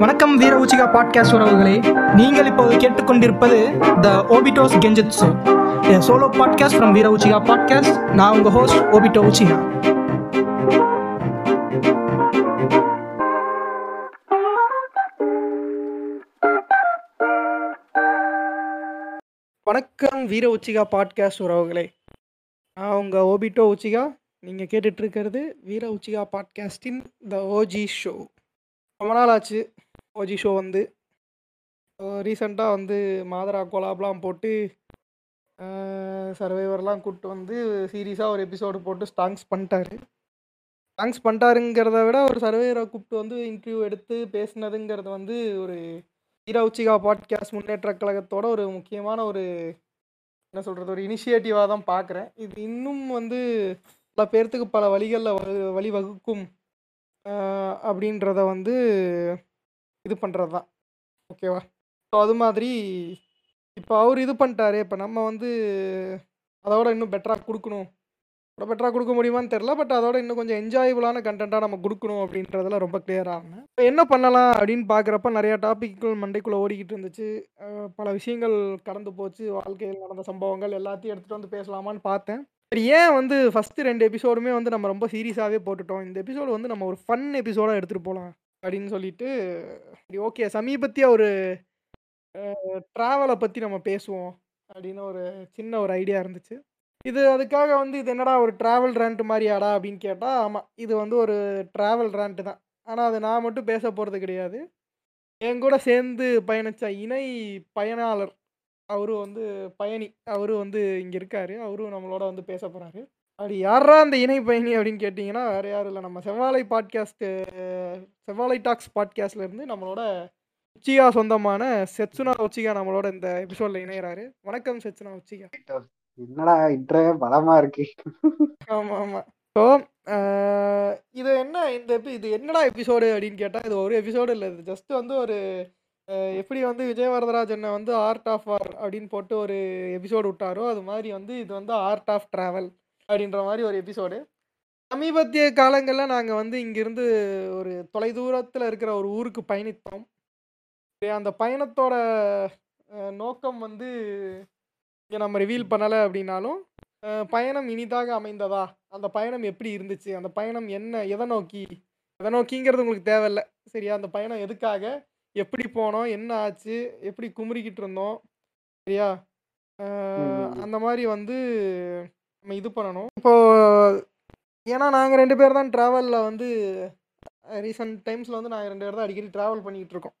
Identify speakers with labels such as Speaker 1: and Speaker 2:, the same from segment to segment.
Speaker 1: வணக்கம் வீர Uchiha podcast உறவுகளே. நீங்கள் இப்போது கேட்டுக்கொண்டிருப்பது the Obito's கெஞ்சட்ஸோ solo podcast from Veera Uchiha podcast நான் உங்கள் ஹோஸ்ட் ஓபிட்டோ உச்சிகா. வணக்கம் வீர உச்சிகா பாட்காஸ்ட் உறவுகளே. நான் உங்கள் ஓபிட்டோ உச்சிகா. நீங்கள் கேட்டுட்ருக்கிறது வீர உச்சிகா பாட்காஸ்டின் த ஓஜி ஷோ ரொம்ப நாள் ஆச்சு. ஓஜி ஷோ வந்து ரீசெண்டாக வந்து மாதரா கோலாப்லாம் போட்டு சர்வைவர்லாம் கூப்பிட்டு வந்து சீரியஸாக ஒரு எபிசோடு போட்டு ஸ்டாங்ஸ் பண்ணிட்டாரு ஸ்டாங்ஸ் பண்ணிட்டாருங்கிறத விட ஒரு சர்வைவரை கூப்பிட்டு வந்து இன்டர்வியூ எடுத்து பேசினதுங்கிறது வந்து ஒரு வீர உச்சிகா பாட்காஸ்ட் முன்னேற்ற கழகத்தோட ஒரு முக்கியமான ஒரு என்ன சொல்கிறது ஒரு இனிஷியேட்டிவாக தான் பார்க்குறேன் இது இன்னும் வந்து பல பேர்த்துக்கு பல வழிகளில் வழி வழிவகுக்கும் அப்படின்றத வந்து இது பண்ணுறது தான் ஓகேவா? ஸோ அது மாதிரி இப்போ அவர் இது பண்ணிட்டாரு. இப்போ நம்ம வந்து அதோட இன்னும் பெட்டராக கொடுக்கணும். அதோட பெட்டராக கொடுக்க முடியுமான்னு தெரில பட் அதோட இன்னும் கொஞ்சம் என்ஜாயபுளான கண்டென்ட்டாக நம்ம கொடுக்கணும் அப்படின்றதுல ரொம்ப கிளியராக இருந்தேன். இப்போ என்ன பண்ணலாம் அப்படின்னு பார்க்குறப்ப நிறையா டாபிக்குகள் மண்டைக்குள்ளே ஓடிக்கிட்டு இருந்துச்சு. பல விஷயங்கள் கடந்து போச்சு. வாழ்க்கையில் நடந்த சம்பவங்கள் எல்லாத்தையும் எடுத்துகிட்டு வந்து பேசலாமான்னு பார்த்தேன். சரி ஏன் வந்து ஃபஸ்ட்டு ரெண்டு எபிசோடுமே வந்து நம்ம ரொம்ப சீரியஸாகவே போட்டுட்டோம்? இந்த எபிசோடு வந்து நம்ம ஒரு ஃபன் எபிசோடாக எடுத்துகிட்டு போகலாம் அப்படின்னு சொல்லிட்டு சரி ஓகே சமீபத்திய ஒரு ட்ராவலை பற்றி நம்ம பேசுவோம் அப்படின்னு ஒரு சின்ன ஒரு ஐடியா இருந்துச்சு. இது அதுக்காக வந்து இது என்னடா ஒரு ட்ராவல் ரேண்ட் மாதிரியாடா அப்படின்னு கேட்டால் ஆமாம் இது வந்து ஒரு ட்ராவல் ரேண்ட்டு தான். ஆனால் அது நான் மட்டும் பேச போகிறது கிடையாது. என் கூட சேர்ந்து பயணித்த இணை பயனாளர் அவரும் வந்து பயணி அவரும் வந்து இங்கே இருக்காரு. அவரும் நம்மளோட வந்து பேச போகிறாரு அப்படி யாரா அந்த இணை பயணி அப்படின்னு கேட்டிங்கன்னா வேறு யாரும் இல்லை. நம்ம செவ்வாழை பாட்காஸ்ட்டு செவ்வாழை டாக்ஸ் பாட்காஸ்ட்லேருந்து நம்மளோட உச்சிகா சொந்தமான செட்சுனா உச்சிகா நம்மளோட இந்த எபிசோடில் இணையிறாரு. வணக்கம் செட்சுனா உச்சிகா.
Speaker 2: என்னடா இன்ட்ரோ? பலமா இருக்கு.
Speaker 1: ஆமாம் ஆமாம் ஸோ இது என்ன இந்த இது என்னடா எபிசோடு அப்படின்னு கேட்டால் இது ஒரு எபிசோடு இல்லை. இது ஜஸ்ட் வந்து ஒரு எப்படி வந்து விஜய் வரதராஜனை வந்து ஆர்ட் ஆஃப் வார் அப்படின்னு போட்டு ஒரு எபிசோடு விட்டாரோ அது மாதிரி வந்து இது வந்து ஆர்ட் ஆஃப் ட்ராவல் அப்படின்ற மாதிரி ஒரு எபிசோடு. சமீபத்திய காலங்களில் நாங்கள் வந்து இங்கிருந்து ஒரு தொலைதூரத்தில் இருக்கிற ஒரு ஊருக்கு பயணித்தோம். அந்த பயணத்தோட நோக்கம் வந்து இங்கே நம்ம ரிவீல் பண்ணலை அப்படின்னாலும் பயணம் இனிதாக அமைந்ததா? அந்த பயணம் எப்படி இருந்துச்சு? அந்த பயணம் என்ன? எதை நோக்கி? எதை நோக்கிங்கிறது உங்களுக்கு தேவையில்ல. சரியா? அந்த பயணம் எதுக்காக? எப்படி போனோம்? என்ன ஆச்சு? எப்படி குமுறிக்கிட்டு இருந்தோம்? சரியா. அந்த மாதிரி வந்து நம்ம இது பண்ணணும். இப்போ ஏன்னா நாங்கள் ரெண்டு பேர் தான் ட்ராவலில் வந்து ரீசன்ட் டைம்ஸில் வந்து நாங்கள் ரெண்டு பேர் தான் அடிக்கடி ட்ராவல் பண்ணிக்கிட்டு இருக்கோம்.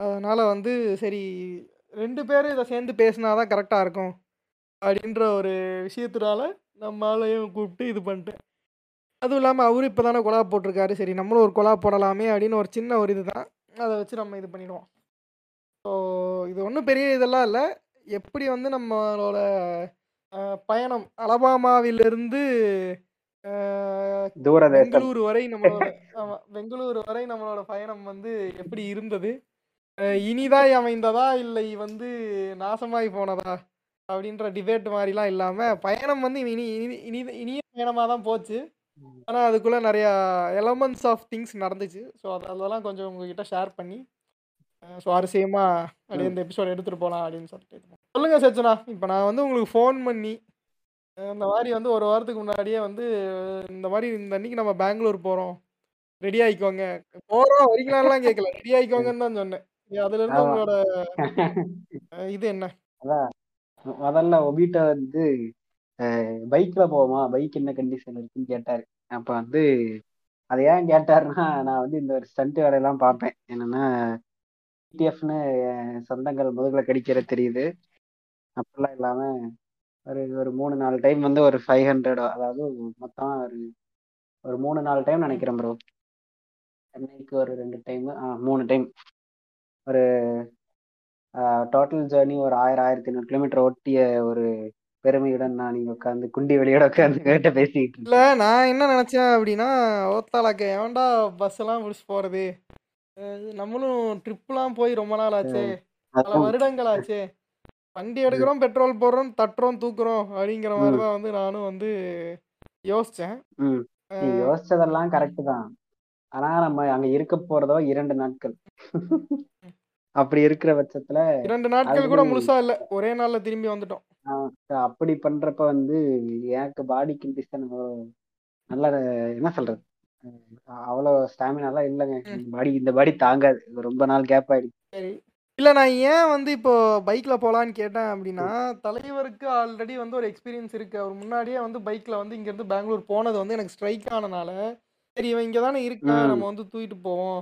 Speaker 1: அதனால் வந்து சரி ரெண்டு பேரும் இதை சேர்ந்து பேசினா தான் கரெக்டாக இருக்கும். அப்படின்ற ஒரு விஷயத்தினால நம்மளாலையும் கூப்பிட்டு இது பண்ணிட்டேன். அதுவும் இல்லாமல் அவரும் இப்போ தானே கொலா போட்டிருக்காரு. சரி நம்மளும் ஒரு கொலா போடலாமே அப்படின்னு ஒரு சின்ன ஒரு இது தான். அதை வச்சு நம்ம இது பண்ணிடுவோம். ஸோ இது ஒன்றும் பெரிய இதெல்லாம் இல்லை. எப்படி வந்து நம்மளோட பயணம். அலபாமாவிலிருந்து பெங்களூரு வரை நம்மளோட ஆமா பெங்களூரு வரை நம்மளோட பயணம் வந்து எப்படி இருந்தது? இனிதாய் அமைந்ததா? இல்லை வந்து நாசமாய் போனதா? அப்படின்ற டிபேட் மாதிரிலாம் இல்லாமல் பயணம் வந்து இனி இனி இனி இனிய பயணமாக தான் போச்சு. ஆனால் அதுக்குள்ளே நிறையா எலமெண்ட்ஸ் ஆஃப் திங்ஸ் நடந்துச்சு. ஸோ அதெல்லாம் கொஞ்சம் உங்ககிட்ட ஷேர் பண்ணி சுவாரஸ்யமாக அப்படியே இந்த எபிசோட் எடுத்துகிட்டு போகலாம் அப்படின்னு சொல்லிட்டு. சொல்லுங்க சச்சுனா இப்போ நான் வந்து உங்களுக்கு ஃபோன் பண்ணி இந்த மாதிரி வந்து ஒரு வாரத்துக்கு முன்னாடியே வந்து இந்த மாதிரி இந்த அன்னைக்கு நம்ம பெங்களூர் போகிறோம் ரெடி ஆயிக்கோங்க. போகிறோம் வரீங்களான்லாம் கேட்கல ரெடி ஆயிக்கோங்கன்னு தான் சொன்னேன். அதுல இருந்து. உங்களோட இது என்ன?
Speaker 2: முதல்ல ஒபிட்ட வந்து பைக்ல போவோமா? பைக் என்ன கண்டிஷன் இருக்குன்னு கேட்டாரு. அப்ப வந்து அதை ஏன் கேட்டாருன்னா நான் வந்து இந்த ஒரு ஸ்டண்ட் வேலையெல்லாம் பார்ப்பேன். என்னன்னா டிஎஃப்னு சொந்தங்கள் முதுகுல கடிக்கிற தெரியுது. அப்படிலாம் இல்லாம ஒரு ஒரு மூணு நாலு டைம் வந்து ஒரு ஃபைவ் ஹண்ட்ரடோ அதாவது மொத்தம் ஒரு ஒரு மூணு நாலு டைம் நினைக்கிறேன் ப்ரோ சென்னைக்கு ஒரு ரெண்டு டைம் மூணு டைம் ஒரு டோட்டல் ஜேர்னி ஒரு ஆயிரம் ஆயிரத்தி ஐநூறு கிலோமீட்டர் ஓட்டிய ஒரு பெருமையுடன் நான் நீங்க உட்காந்து குண்டி வெளியோட உட்காந்து கேட்ட பேசிக்கிட்டு
Speaker 1: இல்ல நான் என்ன நினச்சேன் அப்படின்னா ஓத்தாலாக்க ஏன்டா பஸ் எல்லாம் முடிச்சு போகிறது நம்மளும் ட்ரிப்லாம் போய் ரொம்ப நாள் ஆச்சே பல வருடங்கள் ஆச்சே வண்டி எடுக்கிறோம் பெட்ரோல் போடுறோம் தட்டுறோம் தூக்குறோம் அப்படிங்கிற மாதிரி தான் வந்து நானும் வந்து
Speaker 2: நீ யோசிச்சதெல்லாம் கரெக்ட் தான். ஆனா நம்ம அங்க இருக்க போறதோ இரண்டு நாட்கள். அப்படி இருக்கிற பட்சத்துல
Speaker 1: இரண்டு நாட்கள் கூட முழுசா இல்ல. ஒரே நாள்ல திரும்பி வந்துட்டோம்.
Speaker 2: அப்படி பண்றப்ப வந்து எனக்கு பாடி கண்டிஷன் நல்ல என்ன சொல்றது? அவ்வளவு ஸ்டாமினாலாம் இல்லைங்க. பாடி இந்த பாடி தாங்காது. ரொம்ப நாள் கேப் ஆயிடுச்சு.
Speaker 1: சரி. இல்ல நான் ஏன் வந்து இப்போ பைக்ல போலான்னு கேட்டேன் அப்படின்னா தலைவருக்கு ஆல்ரெடி வந்து ஒரு எக்ஸ்பீரியன்ஸ் இருக்கு. அவர் முன்னாடியே வந்து பைக்ல வந்து இங்க இருந்து பெங்களூர் போனது வந்து எனக்கு ஸ்ட்ரைக் ஆனனால சரி இவன் இங்க தானே இருக்கான். நம்ம வந்து தூக்கிட்டு போவோம்.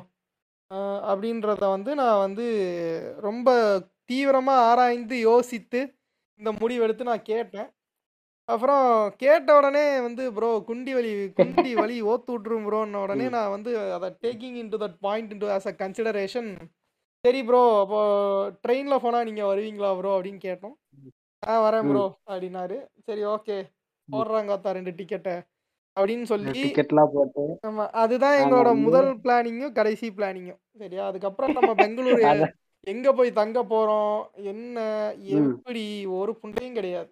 Speaker 1: அப்படின்றத வந்து நான் வந்து ரொம்ப தீவிரமா ஆராய்ந்து யோசித்து இந்த முடிவெடுத்து நான் கேட்டேன். அப்புறம் கேட்ட உடனே வந்து ப்ரோ குண்டி வலி குண்டி வலி ஓத்து விட்டுரும் ப்ரோன்ன உடனே நான் வந்து அதை taking into that point into as a consideration சரி ப்ரோ அப்போ ட்ரெயினில் போனால் நீங்கள் வருவீங்களா ப்ரோ? அப்படின்னு கேட்டோம். ஆ வரேன் ப்ரோ அப்படின்னாரு. சரி ஓகே. போடுறாங்க அத்தா ரெண்டு டிக்கெட்டை அப்படின்னு சொல்லி
Speaker 2: போட்டு
Speaker 1: ஆமா அதுதான் எங்களோட முதல் பிளானிங்கும் கடைசி பிளானிங்கும் சரியா? அதுக்கப்புறம் நம்ம பெங்களூரு எங்க போய் தங்க போறோம்? என்ன? எப்படி? ஒரு புண்டையும் கிடையாது.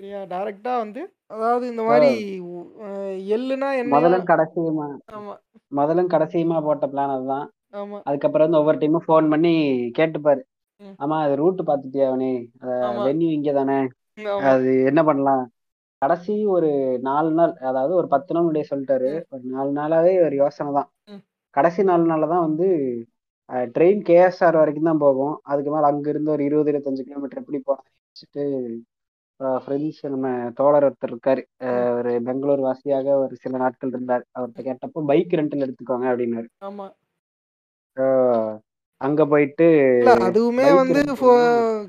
Speaker 1: சரியா டைரக்டா வந்து அதாவது இந்த மாதிரி எள்ளுனா என்ன
Speaker 2: முதலும் கடைசியுமா?
Speaker 1: ஆமா.
Speaker 2: முதலும் கடைசியுமா போட்ட பிளான் அதுதான்.
Speaker 1: ஆமா.
Speaker 2: அதுக்கப்புறம் வந்து ஒவ்வொரு டைமும் ஃபோன் பண்ணி கேட்டுப்பாரு. ஆமா அது ரூட் பாத்துட்டியா அவனே? வென்யூ இங்க தானே அது என்ன பண்ணலாம்? கடைசி ஒரு நாலு நாள் அதாவது ஒரு பத்து நாள் முன்னாடியே சொல்லிட்டாரு. ஒரு நாலு நாளாவே ஒரு யோசனை தான். கடைசி நாலு நாள்ல தான் வந்து ட்ரெயின் கேஎஸ்ஆர் வரைக்கும் தான் போகும். அதுக்கு மேல அங்க இருந்து ஒரு இருபது இருபத்தஞ்சு கிலோமீட்டர் எப்படி போறது வச்சுட்டு ஃப்ரெண்ட்ஸ் நம்ம தோழர் ஒருத்தர் இருக்காரு. ஒரு பெங்களூர் வாசியாக ஒரு சில நாட்கள் இருந்தார். அவர்கிட்ட கேட்டப்போ பைக் ரெண்டில் எடுத்துக்கோங்க அப்படின்னாரு.
Speaker 1: ஆமா.
Speaker 2: அங்க போயிட்டு
Speaker 1: அதுவுமே வந்து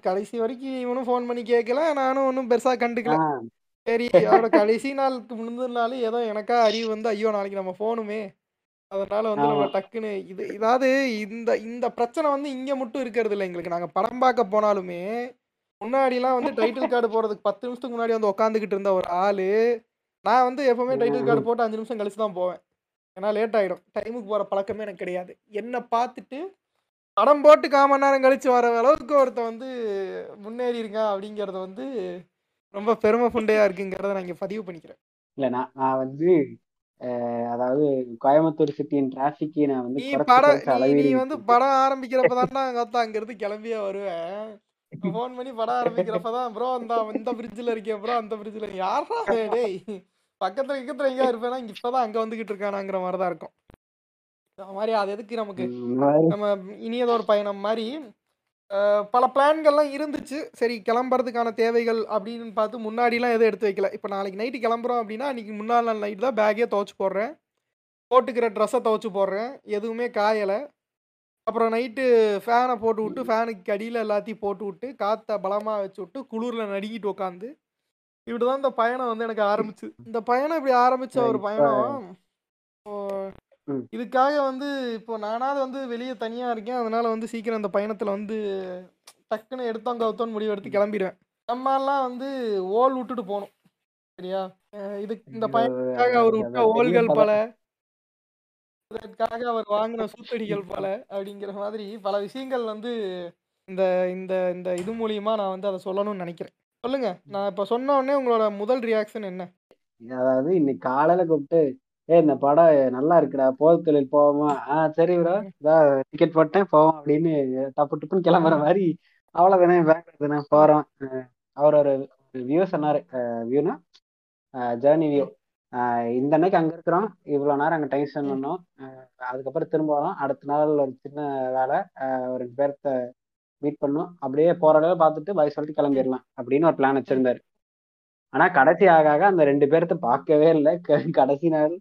Speaker 1: கடைசி வரைக்கும் இவனும் ஃபோன் பண்ணி கேட்கல நானும் ஒன்றும் பெருசா கண்டுக்கல. சரி அதோட கடைசி நாளுக்கு முந்தின நாள் ஏதோ எனக்கா அறிவு வந்து ஐயோ நாளைக்கு நம்ம போகணுமே. அதனால வந்து நம்ம. டக்குன்னு இது இதாவது இந்த இந்த பிரச்சனை வந்து இங்க மட்டும் இருக்கிறது இல்லை எங்களுக்கு. நாங்க படம் பார்க்க போனாலுமே முன்னாடிலாம் வந்து டைட்டில் கார்டு போறதுக்கு பத்து நிமிஷத்துக்கு முன்னாடி வந்து உட்காந்துக்கிட்டு இருந்த ஒரு ஆளு நான் வந்து எப்பவுமே டைட்டில் கார்டு போட்டு அஞ்சு நிமிஷம் கழிச்சு தான் போவேன். ஏன்னா லேட் ஆயிடும். டைமுக்கு போற பழக்கமே எனக்கு கிடையாது. என்னை பார்த்துட்டு படம் போட்டு கால் மணி நேரம் கழிச்சு வர அளவுக்கு ஒருத்தன் வந்து முன்னேறி இருக்கான் அப்படிங்கறது வந்து ரொம்ப பெருமை புண்டையா இருக்குங்கிறத நான் இங்க பதிவு பண்ணிக்கிறேன்.
Speaker 2: இல்ல நான் நான் வந்து அதாவது கோயம்புத்தூர் சிட்டியின் டிராபிக் நான் வந்து
Speaker 1: நீ படம் நீ வந்து படம் ஆரம்பிக்கிறப்ப தான் அங்க அங்கிருந்து கிளம்பியே வருவேன். ஃபோன் பண்ணி படம் ஆரம்பிக்கிறப்ப தான் ப்ரோ இந்த இந்த பிரிட்ஜில் இருக்கேன் ப்ரோ அந்த பிரிட்ஜில் யாரா டேய் பக்கத்துல பக்கத்துல எங்கேயா இருப்பேனா? இங்க இப்பதான் அங்க வந்துகிட்டு இருக்கானாங்கிற மாதிரி தான் இருக்கும். அந்த மாதிரி அது எதுக்கு நமக்கு? நம்ம இனியதொரு பயணம் மாதிரி பல பிளான்கள்லாம் இருந்துச்சு. சரி கிளம்புறதுக்கான தேவைகள் அப்படின்னு பார்த்து முன்னாடிலாம் எதுவும் எடுத்து வைக்கல. இப்போ நாளைக்கு நைட்டு கிளம்புறோம் அப்படின்னா அன்றைக்கி முன்னாள் நாள் நைட்டு தான் பேக்கே துவச்சி போடுறேன். போட்டுக்கிற ட்ரெஸ்ஸை துவச்சி போடுறேன். எதுவுமே காயலை. அப்புறம் நைட்டு ஃபேனை போட்டு விட்டு ஃபேனுக்கு அடியில் எல்லாத்தையும் போட்டு விட்டு காற்றை பலமாக வச்சு விட்டு குளிரில் நடுங்கிட்டு உட்காந்து இப்படி தான் இந்த பயணம் வந்து எனக்கு ஆரம்பிச்சு. இந்த பயணம் இப்படி ஆரம்பிச்ச ஒரு பயணம். இதுக்காக வந்து இப்போ நானாவது வந்து வெளியே தனியாக இருக்கேன். அதனால வந்து சீக்கிரம் இந்த பயணத்தில் வந்து டக்குன்னு எடுத்தோம் கவுத்தோன்னு முடிவு எடுத்து கிளம்பிடுவேன் நம்மெல்லாம் வந்து ஓல் விட்டுட்டு போகணும். சரியா? இதுக்கு இந்த பயணத்துக்காக அவர் விட்ட ஓல்கள். பல. இதற்காக அவர் வாங்கின சூத்தடிகள் பல அப்படிங்கிற மாதிரி பல விஷயங்கள் வந்து இந்த இந்த இந்த இது மூலியமா நான் வந்து அதை சொல்லணும்னு நினைக்கிறேன். சொல்லுங்க. நான் இப்போ சொன்ன உடனே உங்களோட முதல் ரியாக்ஷன் என்ன?
Speaker 2: அதாவது இன்னைக்கு காலையில கூப்பிட்டு ஏ இந்த படம் நல்லா இருக்குடா போர் தொழில் போவோமா? ஆஹ் சரி ப்ரோ இதான் டிக்கெட் போட்டேன் போவோம் அப்படின்னு டப்பு டப்புன்னு கிளம்புற மாதிரி அவ்வளவுதானே பேங்க் தானே போறோம் அவர் ஒரு வியூ சொன்னாரு. வியூனா ஜேர்னி வியூ இந்த அன்னைக்கு அங்க இருக்கிறோம். இவ்வளவு நேரம் அங்க டைம் ஸ்பெண்ட் பண்ணோம். அதுக்கப்புறம் திரும்ப வரோம். அடுத்த நாள் ஒரு சின்ன வேலை ஒரு ரெண்டு பேர்த்த மீட் பண்ணோம். அப்படியே போற அளவு பார்த்துட்டு பாய் சொல்லிட்டு கிளம்பிடலாம் அப்படின்னு ஒரு பிளான் வச்சிருந்தாரு. ஆனா கடைசி ஆக ஆக அந்த ரெண்டு பேர்த்த பார்க்கவே இல்லை. கடைசி நாள்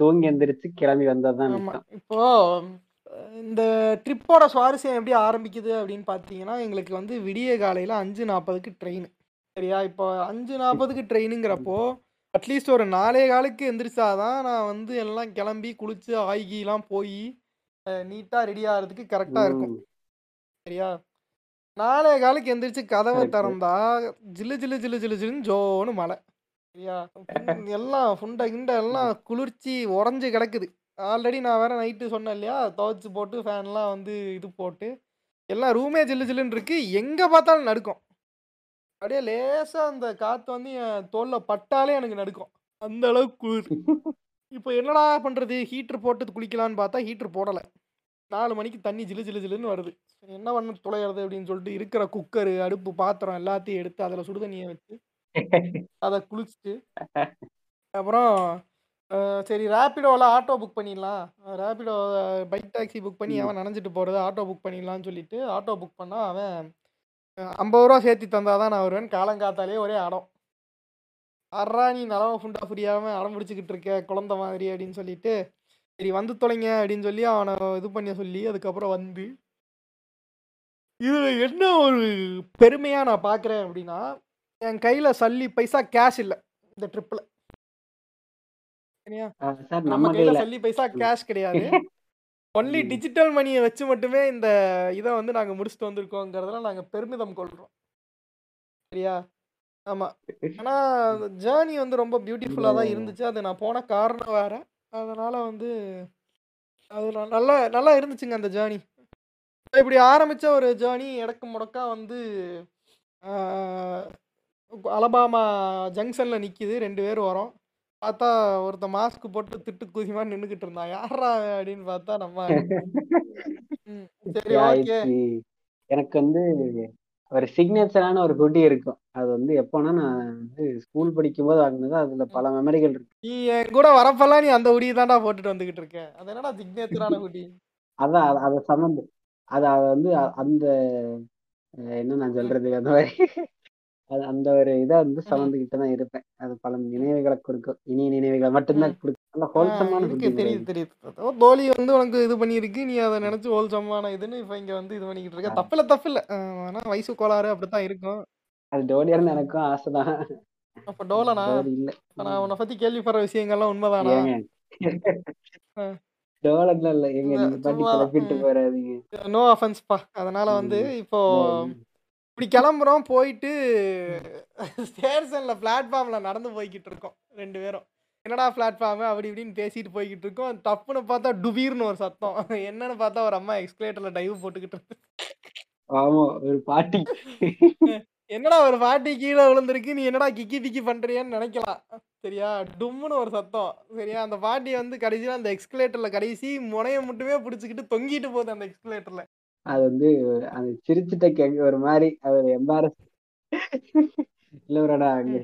Speaker 2: தூங்கி எந்திரிச்சு கிளம்பி வந்ததுதான்
Speaker 1: இப்போ இந்த ட்ரிப்போட சுவாரஸ்யம் எப்படி ஆரம்பிக்குது அப்படின்னு பார்த்தீங்கன்னா எங்களுக்கு வந்து விடிய காலையில் அஞ்சு நாற்பதுக்கு ட்ரெயின் சரியா? இப்போ அஞ்சு நாற்பதுக்கு ட்ரெயினுங்கிறப்போ அட்லீஸ்ட் ஒரு நாலே காலுக்கு எந்திரிச்சாதான் நான் வந்து எல்லாம் கிளம்பி குளிச்சு ஆய்கிலாம் போய் நீட்டாக ரெடி ஆகிறதுக்கு கரெக்டாக இருக்கும் சரியா? நாலே காலுக்கு எந்திரிச்சு கதவை. திறந்தா ஜில்லு ஜில்லு ஜில்லு ஜில்லு ஜில்லுன்னு ஜோன்னு மழை. சரியா? எல்லாம் ஃபுண்டை கிண்டை எல்லாம் குளிர்ச்சி உறைஞ்சு கிடக்குது. ஆல்ரெடி நான் வேற நைட்டு சொன்னேன் இல்லையா? துவைச்சு போட்டு ஃபேன்லாம் வந்து இது போட்டு எல்லாம் ரூமே ஜில்லு ஜில்லுன்னு இருக்கு. எங்கே பார்த்தாலும் நடுக்கும். அப்படியே லேசாக அந்த காற்று வந்து என் தோல்ல பட்டாலே எனக்கு நடுக்கும். அந்த அளவுக்கு குளிர். இப்போ என்னடா பண்ணுறது ஹீட்ரு போட்டு குளிக்கலான்னு பார்த்தா ஹீட்ரு போடலை. நாலு மணிக்கு தண்ணி ஜிலு ஜிலு ஜிலுன்னு வருது. என்ன பண்ண துளையிறது அப்படின்னு சொல்லிட்டு இருக்கிற குக்கரு அடுப்பு பாத்திரம் எல்லாத்தையும் எடுத்து அதில் சுடு தண்ணியை வச்சு அதை குளிச்சுட்டு அப்புறம் சரி ரேப்பிடோவில் ஆட்டோ புக் பண்ணிடலாம். ரேப்பிடோ பைக் டாக்ஸி புக் பண்ணி. அவன் நனைஞ்சிட்டு போகிறது ஆட்டோ புக் பண்ணிடலாம்னு சொல்லிட்டு ஆட்டோ புக் பண்ணால் அவன் ஐம்பது ரூபா சேர்த்தி தந்தாதான் தான் நான் வருவேன். காலங்காத்தாலே ஒரே அடம். அறா நீ நலவை ஃபுண்டா புரியாமல் அடம் பிடிச்சிக்கிட்டு இருக்க குழந்த மாதிரி அப்படின்னு சொல்லிட்டு சரி வந்து தொலைங்க அப்படின்னு சொல்லி அவனை இது பண்ண சொல்லி அதுக்கப்புறம் வந்து இதில் என்ன ஒரு பெருமையாக நான் பார்க்குறேன் அப்படின்னா என் கையில் சல்லி பைசா கேஷ் இல்லை இந்த ட்ரிப்பில் சரியா? நம்ம கையில சல்லி பைசா கேஷ் கிடையாது. ஒன்லி. டிஜிட்டல் மணியை வச்சு மட்டுமே இந்த இதை வந்து நாங்கள் முடிச்சுட்டு வந்திருக்கோங்கிறதுல நாங்கள் பெருமிதம் கொள்கிறோம் சரியா ஆமாம் ஆனால் ஜேர்னி வந்து ரொம்ப பியூட்டிஃபுல்லாக தான் இருந்துச்சு அது நான் போன காரணம் வேறு அதனால் வந்து அது நல்லா நல்லா இருந்துச்சுங்க அந்த ஜேர்னி இப்படி ஆரம்பித்த ஒரு ஜேர்னி இடக்கு முடக்கா வந்து அலபாமா ஜங்ஷனில் நிற்கிது ரெண்டு பேரும் வரோம் பார்த்தா ஒருத்தன் மாஸ்க் போட்டு திட்டு குதிமா நின்றுக்கிட்டு இருந்தான். யாரா அப்படின்னு பார்த்தா நம்ம சரி ஓகே
Speaker 2: எனக்கு வந்து ஒரு சிக்னேச்சரான ஒரு குட்டி இருக்கும். அது வந்து எப்போனா நான் வந்து ஸ்கூல் படிக்கும் போது வாங்கினது. அதுல பல மெமரிகள் இருக்கு.
Speaker 1: நீ என் கூட வரப்பெல்லாம் நீ அந்த உடியை தான்டா போட்டுட்டு வந்துகிட்டு இருக்க. அது என்னடா சிக்னேச்சரான குடி
Speaker 2: அதான் அத- சம்மந்த அது அதை வந்து அந்த என்ன நான் சொல்றது அந்த மாதிரி. அது அந்த ஒரு இதை வந்து சமந்துக்கிட்டு தான் இருப்பேன். அது பல நினைவுகளை கொடுக்கும். இனிய நினைவுகளை மட்டும்தான் கொடுக்கும்.
Speaker 1: ஆ,
Speaker 2: ஹோல்சமான
Speaker 1: தெரியுது தெரியுது தோலி வந்து உனக்கு இது பண்ணியிருக்கு. நீ அதை நினைச்சு ஓல்சமான இதுன்னு இப்போ இங்க வந்து இது பண்ணிக்கிட்டு இருக்க. தப்பில்ல தப்பில்ல. ஆனா வயசு கோளாறு அப்படித்தான் இருக்கும்.
Speaker 2: அது டோலியர்னு எனக்கும் ஆசைதான்
Speaker 1: அப்ப டோலனா?
Speaker 2: டோலி இல்ல.
Speaker 1: நான் உன்னை பத்தி கேள்விப்படுற விஷயங்கள்லாம் உண்மைதானா.
Speaker 2: டோலர்ல இல்ல. எங்க நீங்க
Speaker 1: சும்மா,
Speaker 2: கிளப்பிட்டு. போறாதீங்க.
Speaker 1: நோ அஃபென்ஸ்ப்பா அதனால வந்து இப்போ. இப்படி கிளம்புறோம் போயிட்டு ஸ்டேஷன்ல பிளாட்ஃபார்ம்ல நடந்து போய்கிட்டு இருக்கோம் ரெண்டு பேரும். என்னடா பிளாட்ஃபார்ம் அப்படி இப்படின்னு பேசிட்டு போய்கிட்டு இருக்கோம். தப்புன்னு பார்த்தா டுபீர்னு ஒரு சத்தம். என்னன்னு பார்த்தா ஒரு அம்மா எக்ஸ்கலேட்டர்ல டைவ் போட்டுக்கிட்டு இருக்கு.
Speaker 2: ஆமா ஒரு பாட்டி.
Speaker 1: என்னடா ஒரு பாட்டி கீழே விழுந்திருக்கு நீ என்னடா கிக்கி பிக்கி பண்றியன்னு நினைக்கலாம். சரியா? டும்முன்னு ஒரு சத்தம். சரியா? அந்த பாட்டி வந்து கடைசியில் அந்த எக்ஸ்கலேட்டர்ல கடைசி முனைய மட்டுமே பிடிச்சிக்கிட்டு தொங்கிட்டு போகுது அந்த எக்ஸ்கலேட்டர்ல
Speaker 2: அது வந்து அந்த சிரிச்சுட்ட கேட்க ஒரு மாதிரி அது ஒரு எம்பாரஸ் இல்ல ஒருடா அங்க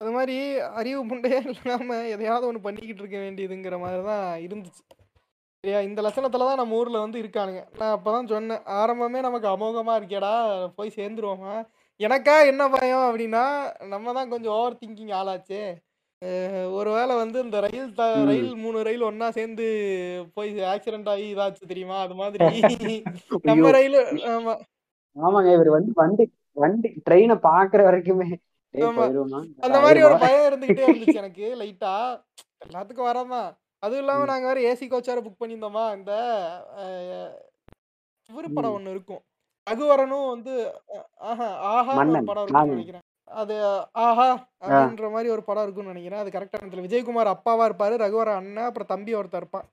Speaker 1: அது மாதிரி அறிவு புண்டையே இல்லாம எதையாவது ஒன்று பண்ணிக்கிட்டு இருக்க வேண்டியதுங்கிற மாதிரி தான் இருந்துச்சு. சரியா? இந்த லட்சணத்துல தான் நம்ம ஊர்ல வந்து இருக்கானுங்க. நான் அப்பதான் சொன்னேன் ஆரம்பமே நமக்கு அமோகமா இருக்கேடா போய் சேர்ந்துருவோமா? எனக்கா என்ன பயம் அப்படின்னா நம்ம தான் கொஞ்சம் ஓவர் திங்கிங் ஆளாச்சே. ஒருவேளை வந்து இந்த ரயில் த. ரயில் மூணு ரயில் ஒண்ணா சேர்ந்து போய் ஆக்சிடென்ட் ஆகி இதாச்சு தெரியுமா? அது மாதிரி நம்ம ரயில் ஆமா.
Speaker 2: ஆமாங்க இவர் வந்து வண்டி வண்டி ட்ரெயினை பாக்குற வரைக்குமே.
Speaker 1: அந்த மாதிரி ஒரு பயம் இருந்துகிட்டே இருந்துச்சு எனக்கு லைட்டா எல்லாத்துக்கும் வரதான் அதுவும் இல்லாம நாங்க வேற ஏசி கோச்சார புக் பண்ணியிருந்தோமா? இந்த இவரு படம். ஒண்ணு இருக்கும். ரகுவரனும் வந்து ஆஹா
Speaker 2: மன்னன்
Speaker 1: படம் நினைக்கிறேன். அது ஆஹா அப்படின்ற மாதிரி ஒரு படம் இருக்கும்னு நினைக்கிறேன். அது கரெக்டா தெரியல விஜயகுமார் அப்பாவா இருப்பாரு ரகுவரன் அண்ணன் அப்புறம் தம்பி ஒருத்தர் இருப்பான்.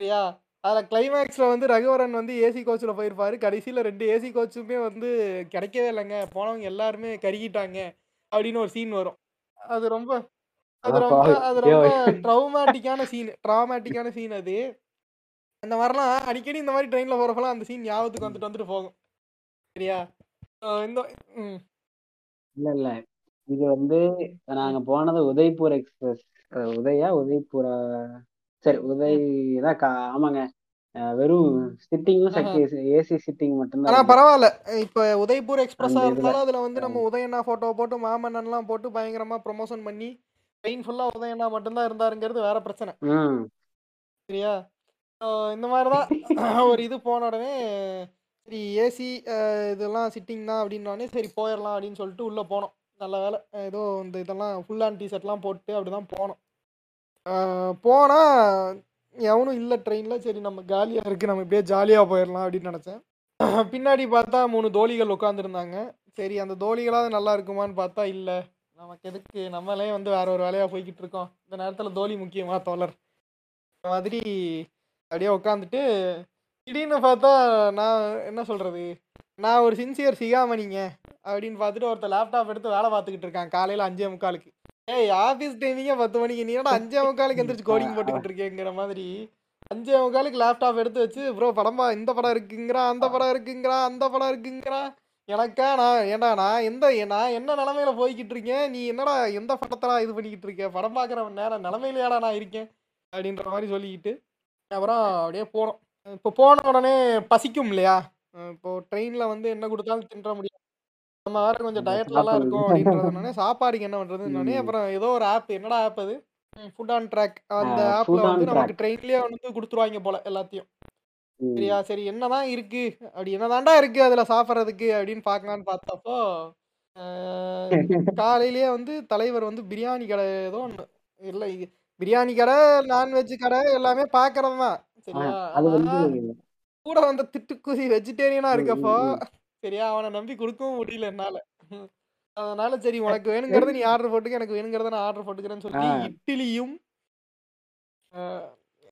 Speaker 1: சரியா? அதில் கிளைமேக்ஸ்ல வந்து ரகுவரன் வந்து ஏசி கோச்சில் போயிருப்பாரு. கடைசியில் ரெண்டு ஏசி கோச்சுமே வந்து கிடைக்கவே இல்லைங்க. போனவங்க எல்லாருமே கருகிட்டாங்க அப்படின்னு ஒரு சீன் வரும். அது ரொம்ப அது ரொம்ப அது ரொம்ப ட்ரௌமேட்டிக்கான சீன் ட்ராமேட்டிக்கான சீன் அது. இந்த மாதிரிலாம் அடிக்கடி இந்த மாதிரி ட்ரெயினில் போகிறப்பெல்லாம் அந்த சீன் ஞாபகத்துக்கு வந்துட்டு வந்துட்டு போகும். சரியா? இந்த ம்.
Speaker 2: இல்ல இல்ல இது வந்து நாங்க போனது உதய்பூர் எக்ஸ்பிரஸ். உதயா உதய்பூரா? சரி உதய் தான் கா- ஆமாங்க. அஹ் வெறும் சிட்டிங்கும்
Speaker 1: ஆஹா.
Speaker 2: ஏசி சிட்டிங் மட்டும்தான்
Speaker 1: ஆனா
Speaker 2: இருந்துச்சு
Speaker 1: பரவாயில்ல. இப்போ உதய்பூர் எக்ஸ்பிரஸா
Speaker 2: அந்த இதுல.
Speaker 1: இருந்தாலும் அதுல வந்து நம்ம உதயண்ணா போட்டோ போட்டு மாமன்னன்லாம் போட்டு பயங்கரமா ப்ரொமோஷன் பண்ணி ட்ரெயின் ஃபுல்லா உதயண்ணா மட்டும்தான் இருந்தாருங்கிறது வேற பிரச்சனை.
Speaker 2: ம்.
Speaker 1: சரியா? ஆஹ் இந்த மாதிரி தான் ஒரு இது போன உடனே சரி ஏசி இதெல்லாம் சிட்டிங் தான் அப்படின்னோடனே சரி போயிடலாம் அப்படின்னு சொல்லிட்டு உள்ளே போனோம். நல்ல வேலை ஏதோ இந்த இதெல்லாம் ஃபுல் ஆன் டிஷர்ட்லாம் போட்டு அப்படி தான் போனோம் போனால் எவனும் இல்லை ட்ரெயினில் சரி நம்ம காலியாக இருக்குது நம்ம இப்படியே ஜாலியாக போயிடலாம் அப்படின்னு நினச்சேன். பின்னாடி பார்த்தா மூணு தோழிகள் உட்காந்துருந்தாங்க சரி அந்த தோழிகளாவது நல்லா இருக்குமான்னு பார்த்தா இல்லை. நமக்கு எதுக்கு? நம்மளே வந்து வேற ஒரு வேலையாக போய்கிட்டு இருக்கோம். இந்த நேரத்தில் தோழி முக்கியமாக தோழர். இந்த மாதிரி அப்படியே உட்காந்துட்டு திடீர்னு பார்த்தா நான் என்ன சொல்கிறது நான் ஒரு சின்சியர் சிகாமணிங்க. அப்படின்னு பார்த்துட்டு ஒருத்தர் லேப்டாப் எடுத்து வேலை பார்த்துக்கிட்டு இருக்கான். காலையில் அஞ்சே முக்காலுக்கு. ஏய் ஆஃபீஸ் டைமிங்கே பத்து மணிக்கு. நீ என்னடா அஞ்சே முக்காலுக்கு எந்திரிச்சு கோடிங் போட்டுக்கிட்டு இருக்கேங்கிற மாதிரி. அஞ்சே முக்காலுக்கு லேப்டாப் எடுத்து வச்சு ப்ரோ படமா இந்த படம் இருக்குங்கிறான் அந்த படம் இருக்குங்கிறான் அந்த படம் இருக்குங்கிறான் எனக்கா நான் ஏன்டா நான் எந்த நான் என்ன நிலமையில போய்கிட்டு இருக்கேன்? நீ என்னடா எந்த படத்தெல்லாம் இது பண்ணிக்கிட்டு இருக்க? படம் பார்க்குற நேரம் நிலமையிலையாடா நான் இருக்கேன். அப்படின்ற மாதிரி சொல்லிக்கிட்டு அப்புறம் அப்படியே போனோம். இப்போ போன உடனே பசிக்கும் இல்லையா? இப்போ ட்ரெயின்ல வந்து என்ன கொடுத்தாலும் தின்ற முடியாது. நம்ம வேற கொஞ்சம்
Speaker 2: ஆமா,
Speaker 1: டயட்லலாம்
Speaker 2: சாப்பாடு.
Speaker 1: இருக்கும் அப்படின்றதுனாலே சாப்பாடுக்கு என்ன பண்றதுன்னு
Speaker 2: ம்.
Speaker 1: அப்புறம் ஏதோ ஒரு ஆப் என்னடா ஆப் அது? ஃபுட் ஆன் ட்ராக் அந்த ஆப்ல வந்து நமக்கு. ட்ரெயின்லயே வந்து கொடுத்துருவாங்க போல எல்லாத்தையும்.
Speaker 2: ம்.
Speaker 1: சரியா? சரி என்னதான் இருக்கு? அப்படி என்னதான்டா இருக்கு அதுல சாப்பிட்றதுக்கு அப்படின்னு பார்க்கலான்னு பார்த்தப்போ ஆஹ், காலையிலேயே வந்து தலைவர் வந்து பிரியாணி கடை ஏதோ ஒன்று இல்லை பிரியாணி கடை நான்வெஜ் கடை எல்லாமே பார்க்கறது தான். சரியா கூட வந்த திட்டுக்குதி வெஜிடேரியனா இருக்கப்போ. சரியா அவனை நம்பி கொடுக்கவும் முடியல என்னால. அதனால சரி உனக்கு வேணுங்கிறத நீ ஆர்டர் போட்டுக்க எனக்கு வேணுங்கிறத நான் ஆர்டர் போட்டுக்கிறேன்னு சொல்லி. இட்லியும்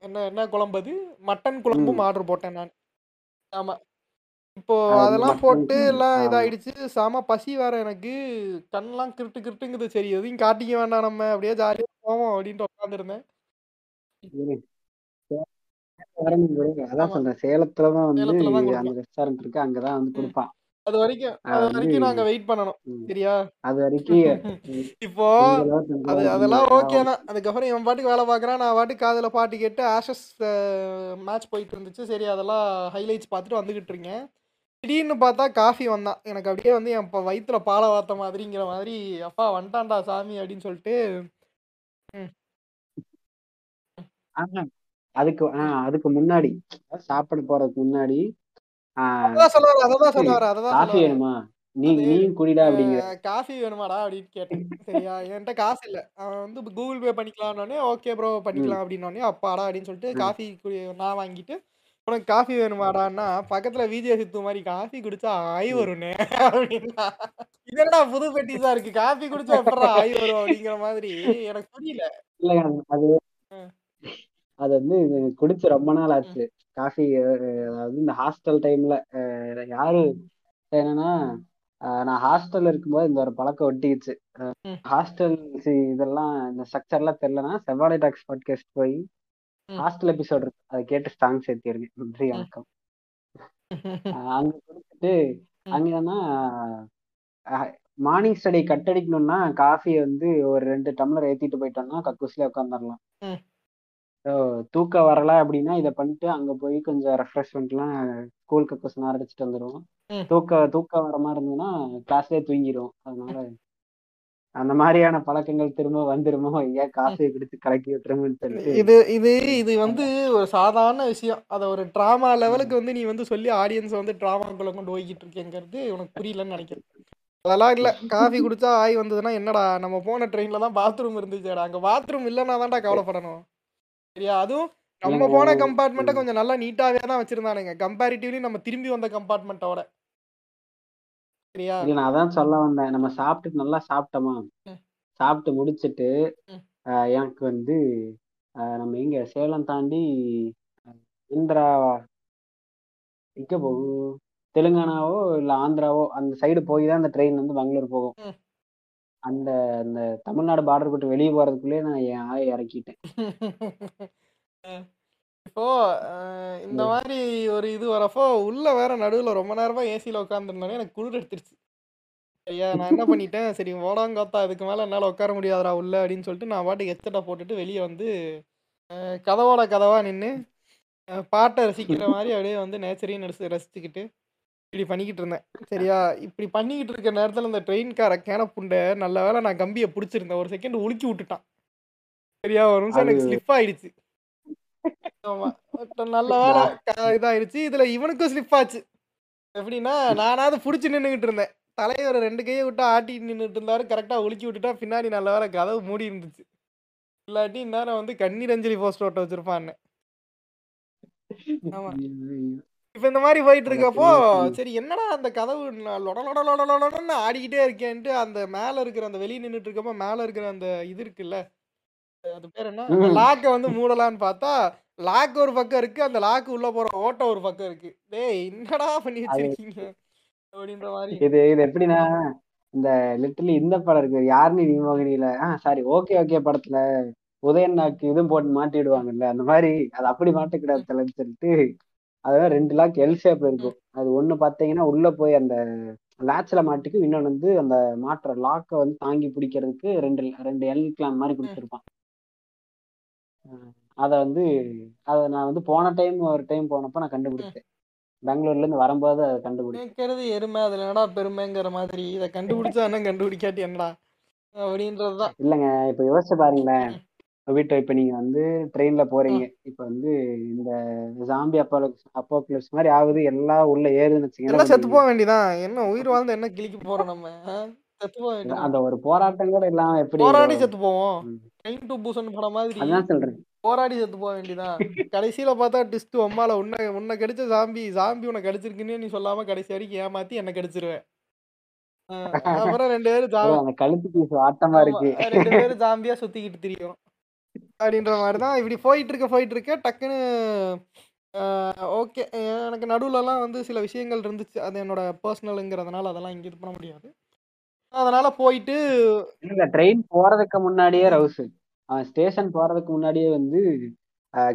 Speaker 1: என்ன என்ன குழம்பு அது மட்டன் குழம்பும். ஆர்டர் போட்டேன் நான் ஆமா இப்போ
Speaker 2: அது
Speaker 1: அதெல்லாம் போட்டு எல்லாம். இதாயிடுச்சு செம பசி வேற எனக்கு கண்ணெல்லாம் கிருட்டு கிருட்டுங்குது சரி எதையும் காட்டிக்க வேண்டாம் நம்ம அப்படியே ஜாலியா போவோம் அப்படின்ட்டு உட்காந்துருந்தேன்.
Speaker 2: அதான் சொல்றேன். சேலத்துலதான் வந்து
Speaker 1: சேலத்துல தான்
Speaker 2: அந்த ரெஸ்டாரண்ட் இருக்கு. அங்கதான் வந்து. கொடுப்பான்.
Speaker 1: அது வரைக்கும்
Speaker 2: அது வந்து
Speaker 1: வரைக்கும் நாங்க வெயிட் பண்ணணும்.
Speaker 2: ம்,
Speaker 1: சரியா?
Speaker 2: அது வரைக்கும்
Speaker 1: இப்போ அது அதெல்லாம்
Speaker 2: இடம்
Speaker 1: ஓகே தான். அதுக்கப்புறம் இவன் பாட்டுக்கு வேலை பார்க்குறான். நான் பாட்டுக்கு காதில் பாட்டு கேட்டு ஆஷஸ் மேட்ச் போயிட்டு இருந்துச்சு. சரி அதெல்லாம் ஹைலைட்ஸ் பார்த்துட்டு வந்துகிட்டு இருக்கேன். திடீர்னு பார்த்தா காஃபி வந்தான். எனக்கு அப்படியே வந்து என் இப்போ வயிற்றுல பாலை வார்த்த மாதிரிங்கிற மாதிரி அப்பா வந்துட்டான்டா சாமி அப்படின்னு சொல்லிட்டு ம்
Speaker 2: ஆஹா, அதுக்கு அதுக்கு முன்னாடி சாப்பிட போறதுக்கு முன்னாடி காஃபி வேணுமா? நீ நீயும் குடிடா அப்படிங்கிற.
Speaker 1: காஃபி வேணுமாடா அப்படின்னு கேட்டேன். சரியா? என்கிட்ட காசு இல்லை. அவன் வந்து கூகுள் பே பண்ணிக்கலாம்னோடனே ஓகே ப்ரோ பண்ணிக்கலாம் அப்படின்னோடனே அப்பாடா அப்படின்னு சொல்லிட்டு. காஃபி நான் வாங்கிட்டு உனக்கு காஃபி வேணுமாடான்னா பக்கத்துல விஜய் சித்து மாதிரி காஃபி குடிச்சா ஆய். வரும்னே அப்படின்னா. இது என்னடா புது பெட்டிஸா இருக்கு? காஃபி குடிச்சா எப்படா ஆய் வரும் அப்படிங்கிற மாதிரி எனக்கு புரியல.
Speaker 2: இல்ல அது அது வந்து குடிச்சு ரொம்ப நாள் ஆச்சு காஃபி அதாவது இந்த ஹாஸ்டல் டைம்ல யாரு என்னன்னா நான் ஹாஸ்டல்ல இருக்கும்போது இந்த ஒரு பழக்கம் ஒட்டிக்கிச்சு. ஹாஸ்டல் இதெல்லாம் இந்த ஸ்ட்ரக்சர்லாம் தெரியலனா செவ்வாடை டாக்ஸ் பாட்காஸ்ட் போய் ஹாஸ்டல் எபிசோட் இருக்கு. அதை கேட்டு ஸ்டாங் சேர்த்திருங்க நன்றி வணக்கம். அங்க குடிச்சிட்டு
Speaker 1: ம்,
Speaker 2: அங்க என்னன்னா மார்னிங் ஸ்டடி கட் அடிக்கணும்னா காஃபி வந்து ஒரு ரெண்டு டம்ளர் ஏத்திட்டு போயிட்டோம்னா கக்கூஸ்லயே உட்காந்துடலாம் தூக்கம் வரல அப்படின்னா இதை பண்ணிட்டு அங்க போய் கொஞ்சம் ரெஃப்ரெஷ்மெண்ட்லாம் ஸ்கூல் கக்கூஸ் நேரம் அடிச்சுட்டு வந்துடுவோம். தூக்க தூக்கம் வர மாதிரி இருந்ததுன்னா கிளாஸ்லயே தூங்கிடுவோம் அதனால அந்த மாதிரியான பழக்கங்கள் திரும்ப வந்துருமோ? ஏன் காஃபியை குடிச்சு கலக்கி விட்டுருமோன்னு சொல்லிட்டு.
Speaker 1: இது இது இது வந்து ஒரு சாதாரண விஷயம். அதை ஒரு ட்ராமா லெவலுக்கு வந்து நீ வந்து சொல்லி ஆடியன்ஸ் வந்து ட்ராமாக்குள்ள கொண்டு போய்கிட்டு இருக்கேங்கிறது உனக்கு புரியலன்னு நினைக்கிறேன். அதெல்லாம் இல்லை. காஃபி குடிச்சா ஆய் வந்ததுன்னா என்னடா நம்ம போன ட்ரெயினில் தான் பாத்ரூம் இருந்துச்சுடா. அங்கே பாத்ரூம் இல்லைன்னா தான்டா கவலைப்படணும். சரியா? அதுவும் நம்ம போன கம்பார்ட்மெண்ட்டை. கொஞ்சம் நல்லா நீட்டாகவே தான் வச்சுருந்தானுங்க. கம்பேரிட்டிவ்லி நம்ம திரும்பி வந்த கம்பார்ட்மெண்ட்டோட சரியா?
Speaker 2: நான் அதான் சொல்ல வந்தேன். நம்ம சாப்பிட்டுட்டு நல்லா சாப்பிட்டோமா? சாப்பிட்டு முடிச்சிட்டு எனக்கு வந்து நம்ம எங்க சேலம் தாண்டி ஆந்திரா எங்க போகும்? தெலுங்கானாவோ இல்ல ஆந்திராவோ அந்த சைடு போய் தான் அந்த ட்ரெயின் வந்து பெங்களூர் போகும். அந்த அந்த தமிழ்நாடு பார்டர் விட்டு வெளியே போறதுக்குள்ளேயே நான் என் ஆயை இறக்கிட்டேன்.
Speaker 1: இப்போ இந்த மாதிரி ஒரு இது வரப்போ உள்ள வேற நடுவில் ரொம்ப நேரமா ஏசியில் உட்காந்துருந்தோன்னே எனக்கு குளிர் எடுத்துருச்சு ஐயா நான் என்ன பண்ணிட்டேன்? சரி ஓடாங்கோத்தா இதுக்கு மேலே என்னால் உட்கார முடியாதுடா உள்ள அப்படின்னு சொல்லிட்டு நான் பாட்டுக்கு ஹெட்செட்டை போட்டுட்டு வெளியே வந்து கதவோட கதவா நின்று பாட்டை ரசிக்கிற மாதிரி அப்படியே வந்து நேச்சரையும் ரசி ரசிச்சுக்கிட்டு இப்படி பண்ணிக்கிட்டு இருந்தேன். சரியா? இப்படி பண்ணிக்கிட்டு இருக்க நேரத்தில் இந்த ட்ரெயின்கார கேன புண்டை நல்ல வேளை நான் கம்பியை பிடிச்சிருந்தேன். ஒரு செகண்ட் உலுக்கி விட்டுட்டான். சரியா? ஒரு நிமிஷம்
Speaker 2: அது
Speaker 1: எனக்கு ஸ்லிப் ஆயிடுச்சு. ஆமா. நல்ல வேலை க- இதாயிருச்சு. இதுல இவனுக்கும் ஸ்லிப் ஆச்சு. எப்படின்னா நானாவது புடிச்சு நின்றுகிட்டு இருந்தேன். தலைவர் ரெண்டு கையை விட்டு ஆட்டி நின்றுட்டு இருந்தாரு. கரெக்டா உலுக்கி விட்டுட்டா பின்னாடி நல்ல வேலை கதவு மூடி இருந்துச்சு. இல்லாட்டி இந்நேரம் வந்து கண்ணீர் அஞ்சலி போஸ்ட் ஓட்ட வச்சிருப்பான்னு. ஆமா. இப்ப இந்த மாதிரி போயிட்டு இருக்கப்போ சரி என்னடா அந்த கதவு ந- லொட லொட லொட லொடன்னு ஆடிக்கிட்டே இருக்கேன்ட்டு அந்த மேல இருக்கிற அந்த வெளியே நின்றுட்டு இருக்கப்போ மேல இருக்கிற அந்த இது இருக்குல்ல அது பேர் என்ன. லாக்கை வந்து மூடலான்னு பார்த்தா லாக் ஒரு பக்கம் இருக்கு அந்த லாக் உள்ள போற ஓட்டை ஒரு பக்கம் இருக்கு டேய் என்னடா பண்ணி வச்சிருக்கீங்க அப்படின்ற மாதிரி
Speaker 2: இது இது எப்படின்னா இந்த லிட்டரலி இந்த படம் இருக்கு யாருன்னு விமோகினியில ஆ சாரி ஓகே ஓகே படத்துல உதயநாக்கு இதுவும் போட்டு மாட்டி விடுவாங்கல்ல அந்த மாதிரி அது அப்படி மாட்டக்கூடாது சொல்லிட்டு அதெல்லாம் ரெண்டு லாக் எல் ஷேப்ல இருக்கும். அது ஒண்ணு பாத்தீங்கன்னா உள்ள போய் அந்த லேட்ச்ல மாட்டிக்கும் இன்னொன்னு வந்து அந்த மாட்டுற லாக்கை வந்து தாங்கி பிடிக்கிறதுக்கு ரெண்டு ரெண்டு எல் கிளாம் மாதிரி கொடுத்துருப்பான். அதை வந்து அதை நான் வந்து போன டைம் ஒரு டைம் போனப்போ நான் கண்டுபிடிச்சேன் பெங்களூர்ல இருந்து வரும்போது அதை கண்டுபிடிச்சேன்
Speaker 1: கேட்கறது எருமை அதுல என்னடா பெருமைங்கிற மாதிரி. இதை கண்டுபிடிச்சா என்ன கண்டுபிடிக்காட்டி என்னடா? அப்படின்றதுதான்.
Speaker 2: இல்லைங்க இப்ப யோசிச்சு பாருங்களேன். வீட்டை இப்ப நீங்க வந்து ட்ரெயின்ல போறீங்க. இப்ப வந்து இந்த ஜாம்பி அப்போ அப்போக்லிப்ஸ் மாதிரி ஆகுது. எல்லாம் உள்ள ஏறுதுன்னு
Speaker 1: எல்லாம் செத்து போக வேண்டியதான் என்ன உயிர் வாழ்ந்து என்ன கிழிக்க போறோம் நம்ம? செத்து போக வேண்டியதான்
Speaker 2: அந்த ஒரு போராட்டம் கூட இல்லாம எப்படி
Speaker 1: போராடி செத்து போவோம்
Speaker 2: ம்.
Speaker 1: ட்ரெயின் டு பூசன் படம் மாதிரி
Speaker 2: அதான் சொல்றேன்.
Speaker 1: போராடி செத்து போக வேண்டியதான் கடைசியில பார்த்தா டிஸ்ட் உம்மால உன்னை உன்னை கடிச்ச ஜாம்பி ஜாம்பி உன்னை கடிச்சிருக்குன்னு நீ சொல்லாம கடைசி வரைக்கும் ஏமாத்தி என்ன கடிச்சிருவேன். அப்புறம் ரெண்டு பேரும்
Speaker 2: கழுத்து பீஸ் ஆட்டமா இருக்கு.
Speaker 1: ரெண்டு பேரும் ஜாம்பியா சுத்திக்கிட்டு திரியும். அப்படின்ற மாதிரி தான் இப்படி போயிட்டு இருக்க போயிட்டு இருக்க டக்குன்னு ஓகே எனக்கு நடுவுலலாம் வந்து சில விஷயங்கள் இருந்துச்சு. அது என்னோட பர்சனலுங்கிறதுனால அதெல்லாம் இங்கே இது பண்ண முடியாது. அதனால போயிட்டு
Speaker 2: ட்ரெயின் போறதுக்கு முன்னாடியே ரவுஸ் அவன் ஸ்டேஷன் போறதுக்கு முன்னாடியே வந்து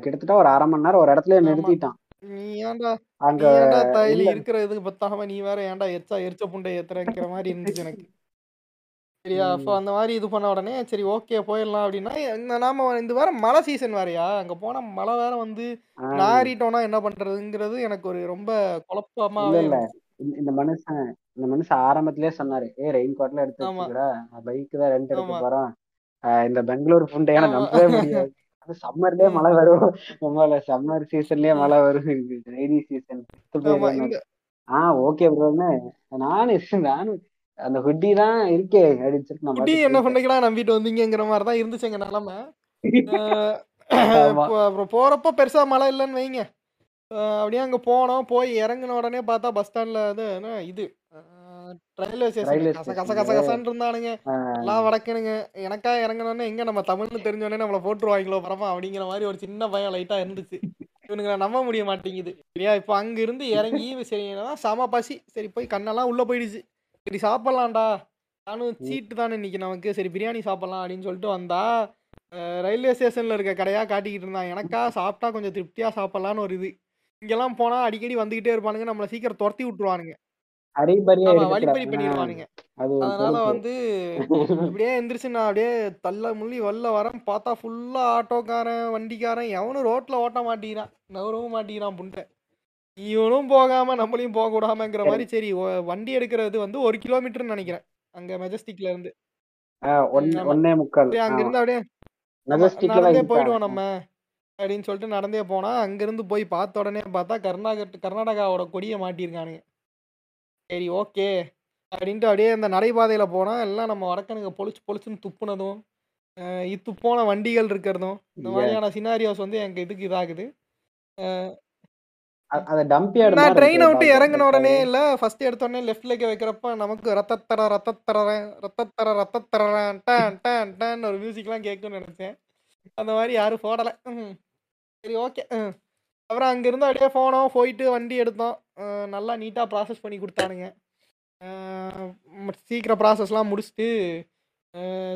Speaker 2: கிட்டத்தட்ட ஒரு அரை மணி நேரம் ஒரு இடத்துல. நிறுத்திட்டான்.
Speaker 1: நீ ஏன்டா
Speaker 2: அங்க
Speaker 1: இருக்கிற இதுக்கு பத்தாம நீ வேற ஏன்டா எச்சா எரிச்ச புண்டை ஏத்துறங்கிற மாதிரி இருந்துச்சு எனக்கு. சரியா. அப்போ அந்த மாதிரி இது பண்ண உடனே சரி ஓகே போயிடலாம் அப்படின்னா இந்த நாம இந்த வேற மழை சீசன் வேறயா? அங்க போனா மழை வேற வந்து
Speaker 2: ஆஹ்,
Speaker 1: நாறிட்டோம்னா என்ன பண்றதுங்கிறது எனக்கு ஒரு ரொம்ப
Speaker 2: இல்ல
Speaker 1: குழப்பமாவே
Speaker 2: இல்ல இந்த மனுஷன் இந்த மனுஷன் ஆரம்பத்திலேயே சொன்னாரு ஏ ரெயின் கோட்ல எடுத்து பைக் தான் ரெண்ட் எடுக்க போறோம் இந்த பெங்களூர் புண்டையான நம்பவே முடியாது. சம்மர்லயே மழை வரும். சம்மர் சீசன்லயே. மழை வரும். ரெய்னி சீசன் ஆஹ் ஓகே ப்ரோன்னு நானும் நானும் அந்த ஹுட்டி தான் இருக்கே
Speaker 1: குட்டி
Speaker 2: பாட்டு
Speaker 1: என்ன பண்ணிக்கடா நம்பிட்டு வந்தீங்கிற மாதிரி தான் இருந்துச்சு எங்க நிலமை. அப்புறம் போறப்ப பெருசா மழை இல்லைன்னு வைங்க. அப்படியே அங்க போனோம். போய் இறங்கின உடனே பார்த்தா பஸ் ஸ்டாண்ட்ல இது என்ன இது? ரயில்வே ஸ்டேஷன் கச கச கச கசன்னு இருந்தானுங்க. எல்லாம் வடக்கனுங்க. எனக்கா இறங்கினோடனே எங்க நம்ம தமிழ்னு தெரிஞ்சோடனே நம்மளை போட்டுருவாங்களோ பரமா அப்படிங்கிற மாதிரி ஒரு சின்ன பயம் லைட்டா இருந்துச்சு. இவனுங்களை நம்ப முடிய மாட்டேங்குது. சரியா? இப்போ அங்க இருந்து இறங்கி சரி செம பசி. சரி போய் கண்ணெல்லாம் உள்ள போயிடுச்சு. சரி சாப்பிட்லாம்டா. நானும் சீட்டு தானே இன்னைக்கு நமக்கு. சரி பிரியாணி சாப்பிட்லாம் அப்படின்னு சொல்லிட்டு வந்தா ரயில்வே ஸ்டேஷன்ல இருக்க கடையா காட்டிக்கிட்டு இருந்தான். எனக்கா சாப்பிட்டா கொஞ்சம் திருப்தியா சாப்பிட்லான்னு ஒரு இது. இங்கெல்லாம் போனா அடிக்கடி வந்துகிட்டே இருப்பானுங்க. நம்மளை சீக்கிரம் துரத்தி விட்டுருவானுங்க.
Speaker 2: ஆஹ்,
Speaker 1: பண்ணிடுவானுங்க. அதனால வந்து இப்படியே எந்திரிச்சு நான் அப்படியே தள்ள முள்ளி வெளில வரேன். பார்த்தா ஃபுல்லா ஆட்டோக்காரன் வண்டிக்காரன். எவனும் ரோட்ல ஓட்ட மாட்டேங்கிறான். நவரவும் மாட்டேங்கிறான் புண்டை. இவனும் போகாம நம்மளையும் போக விடாமங்கிற மாதிரி சரி ஒ- வண்டி எடுக்கிறது வந்து ஒரு கிலோமீட்டர்னு நினைக்கிறேன். அங்க மெஜஸ்டிக்ல இருந்து.
Speaker 2: ஒன்
Speaker 1: ஆமா.
Speaker 2: ஒன்னே முக்கால்.
Speaker 1: அங்க இருந்து அப்படியே
Speaker 2: மெஜஸ்டிக்ல
Speaker 1: நடந்தே
Speaker 2: இருக்காங்க
Speaker 1: போயிடுவோம் நம்ம அப்படின்னு சொல்லிட்டு நடந்தே போனா அங்கிருந்து போய் பார்த்த உடனே பார்த்தா கர்நாடக கர்நாடகாவோட கொடியை மாட்டியிருக்கானுங்க. சரி ஓகே அப்படின்ட்டு அப்படியே அந்த நடைபாதையில போனா எல்லாம் நம்ம வடக்கனுங்க பொழிச்சு பொழிச்சுன்னு துப்புனதும் அஹ் இத்து போன வண்டிகள் இருக்கிறதும் இந்த. மாதிரியான சினாரியோஸ் வந்து எங்க இதுக்கு இதாகுது.
Speaker 2: அது டம்ப்
Speaker 1: நான் ட்ரெயினை விட்டு இறங்கின உடனே இல்ல ஃபர்ஸ்ட் எடுத்த உடனே லெஃப்ட் லெக்க வைக்கிறப்ப நமக்கு ரத்தத்தர ரத்தத்தர ரத்தத்தர ரத்தத்தர டன் டன் டன் ஒரு மியூசிக்லாம் கேட்கும்னு நினைச்சேன். அந்த மாதிரி யாரும் போடல. ம். சரி ஓகே அப்புறம் அங்கிருந்து அப்படியே போனோம். போயிட்டு வண்டி எடுத்தோம். நல்லா நீட்டாக ப்ராசஸ் பண்ணி கொடுத்தானுங்க. சீக்கிரம் ப்ராசஸ்லாம் முடிச்சுட்டு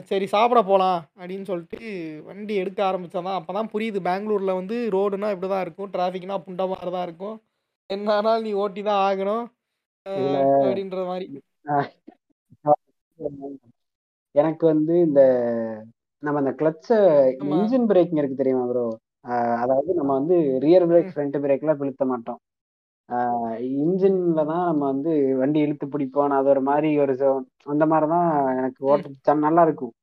Speaker 1: சரி சாப்பிட போகலாம் அப்படின்னு சொல்லிட்டு வண்டி எடுக்க ஆரம்பித்ததான் அப்போ தான் புரியுது பெங்களூரில் வந்து ரோடுனா இப்படி தான் இருக்கும் டிராஃபிக்னா புண்ட மாதிரி தான் இருக்கும். என்ன ஆனாலும் நீ ஓட்டி தான் ஆகணும் அப்படின்ற மாதிரி.
Speaker 2: எனக்கு வந்து இந்த நம்ம அந்த கிளட்ச இன்ஜின் பிரேக்கிங் இருக்கு தெரியுமா ப்ரோ அதாவது நம்ம வந்து ரியர் பிரேக் ஃப்ரண்ட் பிரேக்லாம் இழுத்த மாட்டோம். இன்ஜின்ல தான் நம்ம வந்து வண்டி இழுத்து பிடிப்போம். அது ஒரு மாதிரி ஒரு. அந்த மாதிரி தான் எனக்கு ஓட்ட நல்லா இருக்கும்.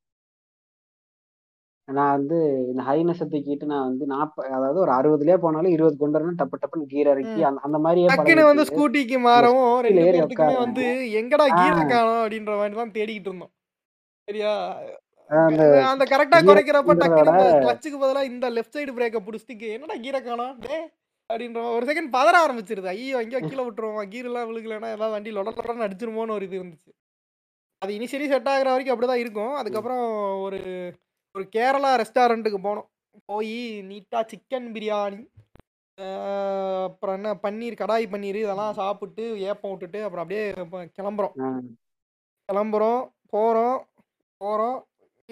Speaker 2: நான் வந்து இந்த ஹைனஸ் தூக்கிட்டு நான் வந்து நாற்ப அதாவது ஒரு அறுபதுலயே போனாலும் இருபது கொண்டு வரணும். டப்பு டப்புன்னு கீர் இறக்கி அந்த மாதிரியே
Speaker 1: வந்து ஸ்கூட்டிக்கு மாறவும்
Speaker 2: ஏறி
Speaker 1: வந்து எங்கடா கீரை காணோம் அப்படின்ற மாதிரி தான் தேடிக்கிட்டு இருந்தோம். சரியா?
Speaker 2: அந்த
Speaker 1: கரெக்டா
Speaker 2: கீரை
Speaker 1: குறைக்கிறப்ப இந்த கிளச்சுக்கு பதிலாக இந்த லெஃப்ட் சைடு பிரேக்கை பிடிச்சிட்டு என்னடா கீரை காணோம்? டே அப்படின்ற ஒரு செகண்ட் பதற ஆரம்பிச்சிருது. ஐயோ எங்கேயோ கீழே விட்டுருவோம்? கீரெல்லாம் விழுகலைன்னா ஏதாவது வண்டி லொட லொடன்னு அடிச்சிருமோன்னு ஒரு இது இருந்துச்சு. அது இனிஷியலி செட் ஆகுற வரைக்கும் அப்படிதான் இருக்கும். அதுக்கப்புறம் ஒரு ஒரு கேரளா ரெஸ்டாரண்ட்டுக்கு போனோம். போய் நீட்டாக சிக்கன் பிரியாணி அப்புறம் என்ன பன்னீர் கடாய் பன்னீர் இதெல்லாம் சாப்பிட்டு ஏப்பம் விட்டுட்டு அப்புறம் அப்படியே கிளம்புறோம். கிளம்புறோம் போகிறோம் போகிறோம்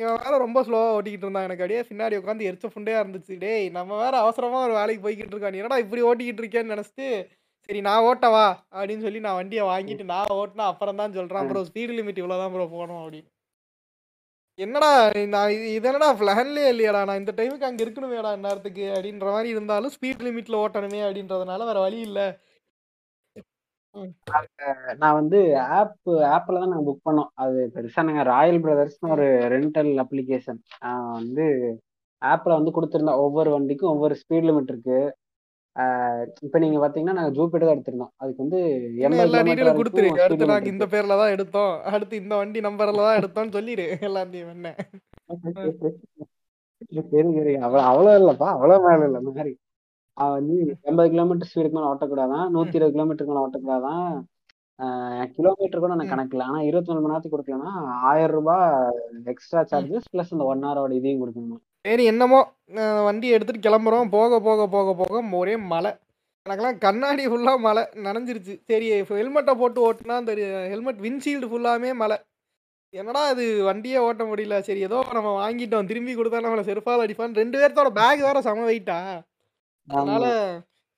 Speaker 1: இவன் வேற ரொம்ப ஸ்லோவாக ஓட்டிக்கிட்டு இருந்தான். எனக்கு அப்படியே பின்னாடி உட்காந்து எரிச்ச ஃபுண்டையா இருந்துச்சு. டேய் நம்ம வேற அவசரமாக ஒரு வேலைக்கு போய்கிட்டு இருக்கான். நீ என்னடா இப்படி ஓட்டிக்கிட்டு இருக்கேன்னு நினச்சிட்டு சரி நான் ஓட்டவா அப்படின்னு சொல்லி நான் வண்டியை வாங்கிட்டு நான் ஓட்டினா அப்புறம் தான் சொல்கிறேன் ப்ரோ ஸ்பீடு லிமிட் இவ்வளோ தான் ப்ரோ போகணும் அப்படின்னு. என்னடா நான் இது இது என்னடா பிளான்லேயே இல்லையாடா. நான் இந்த டைமுக்கு அங்கே இருக்கணுமேடா நேரத்துக்கு அப்படின்ற மாதிரி இருந்தாலும் ஸ்பீட் லிமிட்டில் ஓட்டணுமே அப்படின்றதுனால வேற வழி இல்லை.
Speaker 2: நான் வந்து ஆப் ஆப்ல தான் நாங்க புக் பண்ணோம். அது பெருசா நாங்க ராயல் பிரதர்ஸ்னு ஒரு ரெண்டல் அப்ளிகேஷன் வந்து ஆப்ல வந்து கொடுத்துருந்தோம் ஒவ்வொரு வண்டிக்கும் ஒவ்வொரு ஸ்பீட் லிமிட் இருக்கு. ஆஹ் இப்ப நீங்க பாத்தீங்கன்னா நாங்க ஜூபிட்டர் தான் எடுத்திருந்தோம். அதுக்கு வந்து
Speaker 1: இன்னும்
Speaker 2: எண்பது
Speaker 1: எல்லா
Speaker 2: கிலோமீட்டர்
Speaker 1: டீட்டெயிலும் கொடுத்துரு.
Speaker 2: வரைக்கும்
Speaker 1: அடுத்து
Speaker 2: ஸ்பீட் லிமிட்
Speaker 1: இந்த
Speaker 2: இருக்கு.
Speaker 1: பேர்ல தான் எடுத்தோம். அடுத்து இந்த வண்டி நம்பர்ல தான் எடுத்தோம்னு சொல்லிடு எல்லாத்தையும் என்ன.
Speaker 2: சரி சரி. அவ்வளவு அவ்வளவு இல்லப்பா. அவ்வளவு மேல இல்ல. மாதிரி அவன் வந்து எண்பது கிலோமீட்டர் ஸ்பீடுக்கு மேல ஓட்டக்கூடாதான் நூத்தி இருபது கிலோமீட்டருக்கு மேல ஓட்டக்கூடாதான். கிலோமீட்டர் கூட நான்
Speaker 1: ம்.
Speaker 2: கணக்கில்ல ஆனா இருபத்தி நாலு மணி நேரத்துக்கு கொடுக்கலன்னா ஆயிரம் ரூபாய் எக்ஸ்ட்ரா. சார்ஜஸ் பிளஸ் இந்த ஒன் ஹவரோட இதையும் கொடுக்கணும்?
Speaker 1: சரி என்னமோ வண்டி எடுத்துட்டு கிளம்புறோம். போக போக போக போக ஒரே மழை. எனக்கெல்லாம் கண்ணாடி ஃபுல்லாக மழை. நனைஞ்சிருச்சு. சரி ஹெல்மெட்டை போட்டு ஓட்டுனா அந்த ஹெல்மெட் விண்ட்ஷீல்டு ஃபுல்லாமே மழை. என்னடா இது? வண்டியே ஓட்ட முடியல. சரி ஏதோ நம்ம வாங்கிட்டோம். திரும்பி கொடுத்தா நம்மளை செருப்பால் அடிப்பான் ரெண்டு பேர்த்தோட பேக் வேற செம வெயிட்டா அதனால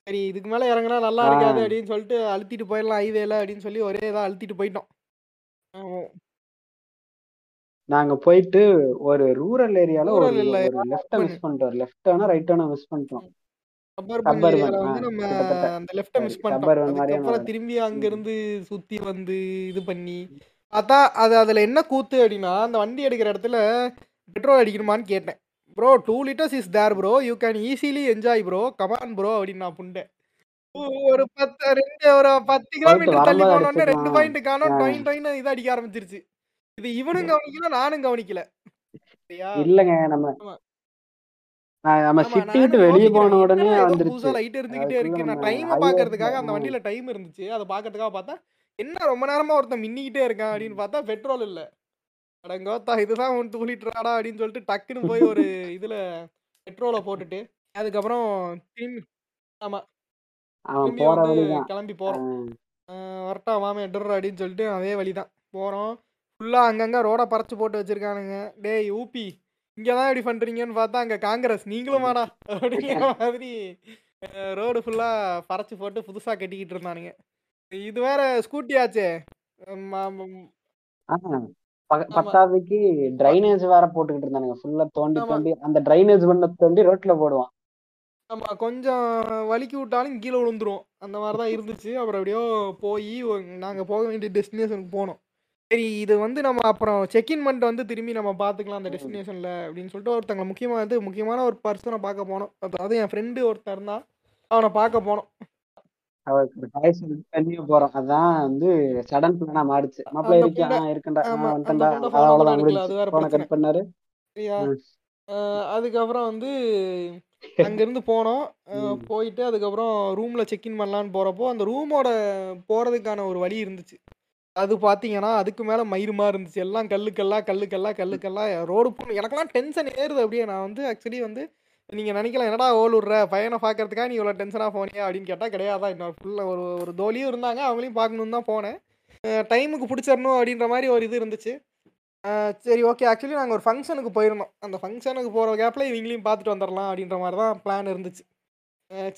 Speaker 1: சரி இதுக்கு மேலே இறங்குனா நல்லா
Speaker 2: ஆ.
Speaker 1: இருக்காது அப்படின்னு சொல்லிட்டு அழுத்திட்டு போயிடலாம் ஹைவேல அப்படின்னு சொல்லி ஒரே இதாக அழுத்திட்டு போயிட்டோம் ஆமா.
Speaker 2: நாங்க போயிட்டு ஒரு ரூரல் ஏரியால ஒரு
Speaker 1: Rural இல்ல,
Speaker 2: ஒரு லெஃப்ட. மிஸ் பண்ணிட்டோம் லெஃப்டானா ரைட்டானா மிஸ் பண்ணிட்டோம்
Speaker 1: ஏரியால வந்து நம்ம
Speaker 2: கிட்டத்தட்ட.
Speaker 1: அந்த லெஃப்ட்டை மிஸ் பண்ணிட்டோம்
Speaker 2: suburban மாதிரியான
Speaker 1: அதுக்கப்புறம்
Speaker 2: ஒரு-
Speaker 1: திரும்பி அங்கிருந்து சுத்தி வந்து இது பண்ணி பார்த்தா அது அதுல என்ன கூத்து அப்படின்னா அந்த வண்டி எடுக்கிற இடத்துல பெட்ரோல் அடிக்கணுமான்னு கேட்டேன் bro two litres is there bro you can easily enjoy bro come on bro அப்படின்னு நான் புண்டேன். ஒரு பத்து ரெண்டு ஒரு பத்து கிலோமீட்டர் தள்ளி போனோடனே ரெண்டு. பாயிண்ட் காணோம். டொயின் டொயின் இது அடிக்க ஆரம்பிச்சிருச்சு. இது இவனும் கவனிக்கல நானும் கவனிக்கல.
Speaker 2: இல்லங்க நம்ம நம்ம சிட்டி விட்டு வெளியே. போன உடனே வந்துருச்சு.
Speaker 1: புதுசா லைட்
Speaker 2: அதுக்குள்ள
Speaker 1: இருக்கு. நான் டைம் பாக்குறதுக்காக அந்த வண்டியில டைம் இருந்துச்சு. அதை பாக்குறதுக்காக பார்த்தா என்ன ரொம்ப நேரமா ஒருத்தன் மின்னிக்கிட்டே இருக்கான் அப்படின்னு பார்த்தா பெட்ரோல் இல்ல. அடங்கோத்தா இதுதான் ஒன் டூ லிட்டராடா அப்படின்னு சொல்லிட்டு டக்குன்னு போய் ஒரு இதுல பெட்ரோலை போட்டுட்டு அதுக்கப்புறம் திரும்பி ஆமா திரும்பி வந்து கிளம்பி போறோம் வரட்டா மாமே எடுறா அப்படின்னு சொல்லிட்டு அதே வழிதான். போறோம். ஃபுல்லா அங்கங்க ரோட பறச்சு போட்டு வச்சிருக்கானுங்க. டேய் ஊபி இங்க தான் இப்படி பண்றீங்கன்னு பார்த்தா அங்க காங்கிரஸ் நீங்களும் வாடா அப்படிங்கிற மாதிரி ரோடு ஃபுல்லா பறச்சு போட்டு புதுசா கட்டிக்கிட்டு இருந்தானுங்க. இது வேற ஸ்கூட்டி ஆச்சே.
Speaker 2: பத்தாவதுக்கு டிரைனேஜ் வேற போட்டுக்கிட்டு இருந்தானுங்க. ஃபுல்லா தோண்டி. தோண்டி அந்த டிரைனேஜ் பண்ண தோண்டி ரோட்ல போடுவான்.
Speaker 1: ஆமா கொஞ்சம் வலிக்கி விட்டாலும் கீழே விழுந்துரும். அந்த மாதிரி தான் இருந்துச்சு. அப்புறம் எப்படியோ போய் நாங்கள் போக வேண்டிய டெஸ்டினேஷனுக்கு போனோம். சரி இது வந்து நம்ம அப்புறம் செக்இன் பண்ணிட்டு வந்து திரும்பி நம்ம பார்த்துக்கலாம் அந்த. டெஸ்டினேஷனில் அப்படின்னு சொல்லிட்டு ஒருத்தங்க முக்கியமாக வந்து முக்கியமான ஒரு பர்சனை பார்க்க போனோம். அதாவது என் ஃப்ரெண்டு ஒருத்தன் இருந்தான். அவனை பார்க்க போனோம்.
Speaker 2: அவருக்கு போறோம். அதான் வந்து சடன் பிளானா மாறுச்சு. மாப்பிள்ள ஆ இருக்கண்டா வந்துட்டா அவ்வளவுதான் போன. கட் பண்ணாரு.
Speaker 1: அதுக்கப்புறம் வந்து அங்கேருந்து போனோம். போயிட்டு அதுக்கப்புறம் ரூமில் செக்இன் பண்ணலான்னு போகிறப்போ அந்த ரூமோட போகிறதுக்கான ஒரு வழி இருந்துச்சு. அது பார்த்தீங்கன்னா அதுக்கு மேலே மயிருமா இருந்துச்சு. எல்லாம் கல்லுக்கல்லா கல்லுக்கல்லா கல்லுக்கல்லா ரோடு போகணும் எனக்கெல்லாம் டென்ஷன் ஏறுது அப்படியே. நான் வந்து ஆக்சுவலி வந்து நீங்கள் நினைக்கலாம் என்னடா ஓல் பையனை பார்க்கறதுக்காக நீ இவ்வளோ டென்ஷனாக போனியா? அப்படின்னு கேட்டால் கிடையாதா இன்னொரு ஃபுல்லாக ஒரு ஒரு தோழியும் இருந்தாங்க. அவங்களையும் பார்க்கணுன்னு தான் போனேன். டைமுக்கு பிடிச்சிடணும் அப்படின்ற மாதிரி ஒரு இது இருந்துச்சு. சரி ஓகே ஆக்சுவலி நாங்கள் ஒரு ஃபங்க்ஷனுக்கு போயிருந்தோம். அந்த ஃபங்க்ஷனுக்கு போகிற கேப்பில் இவங்களையும் பார்த்துட்டு வந்துடலாம் அப்படின்ற மாதிரி தான் பிளான் இருந்துச்சு.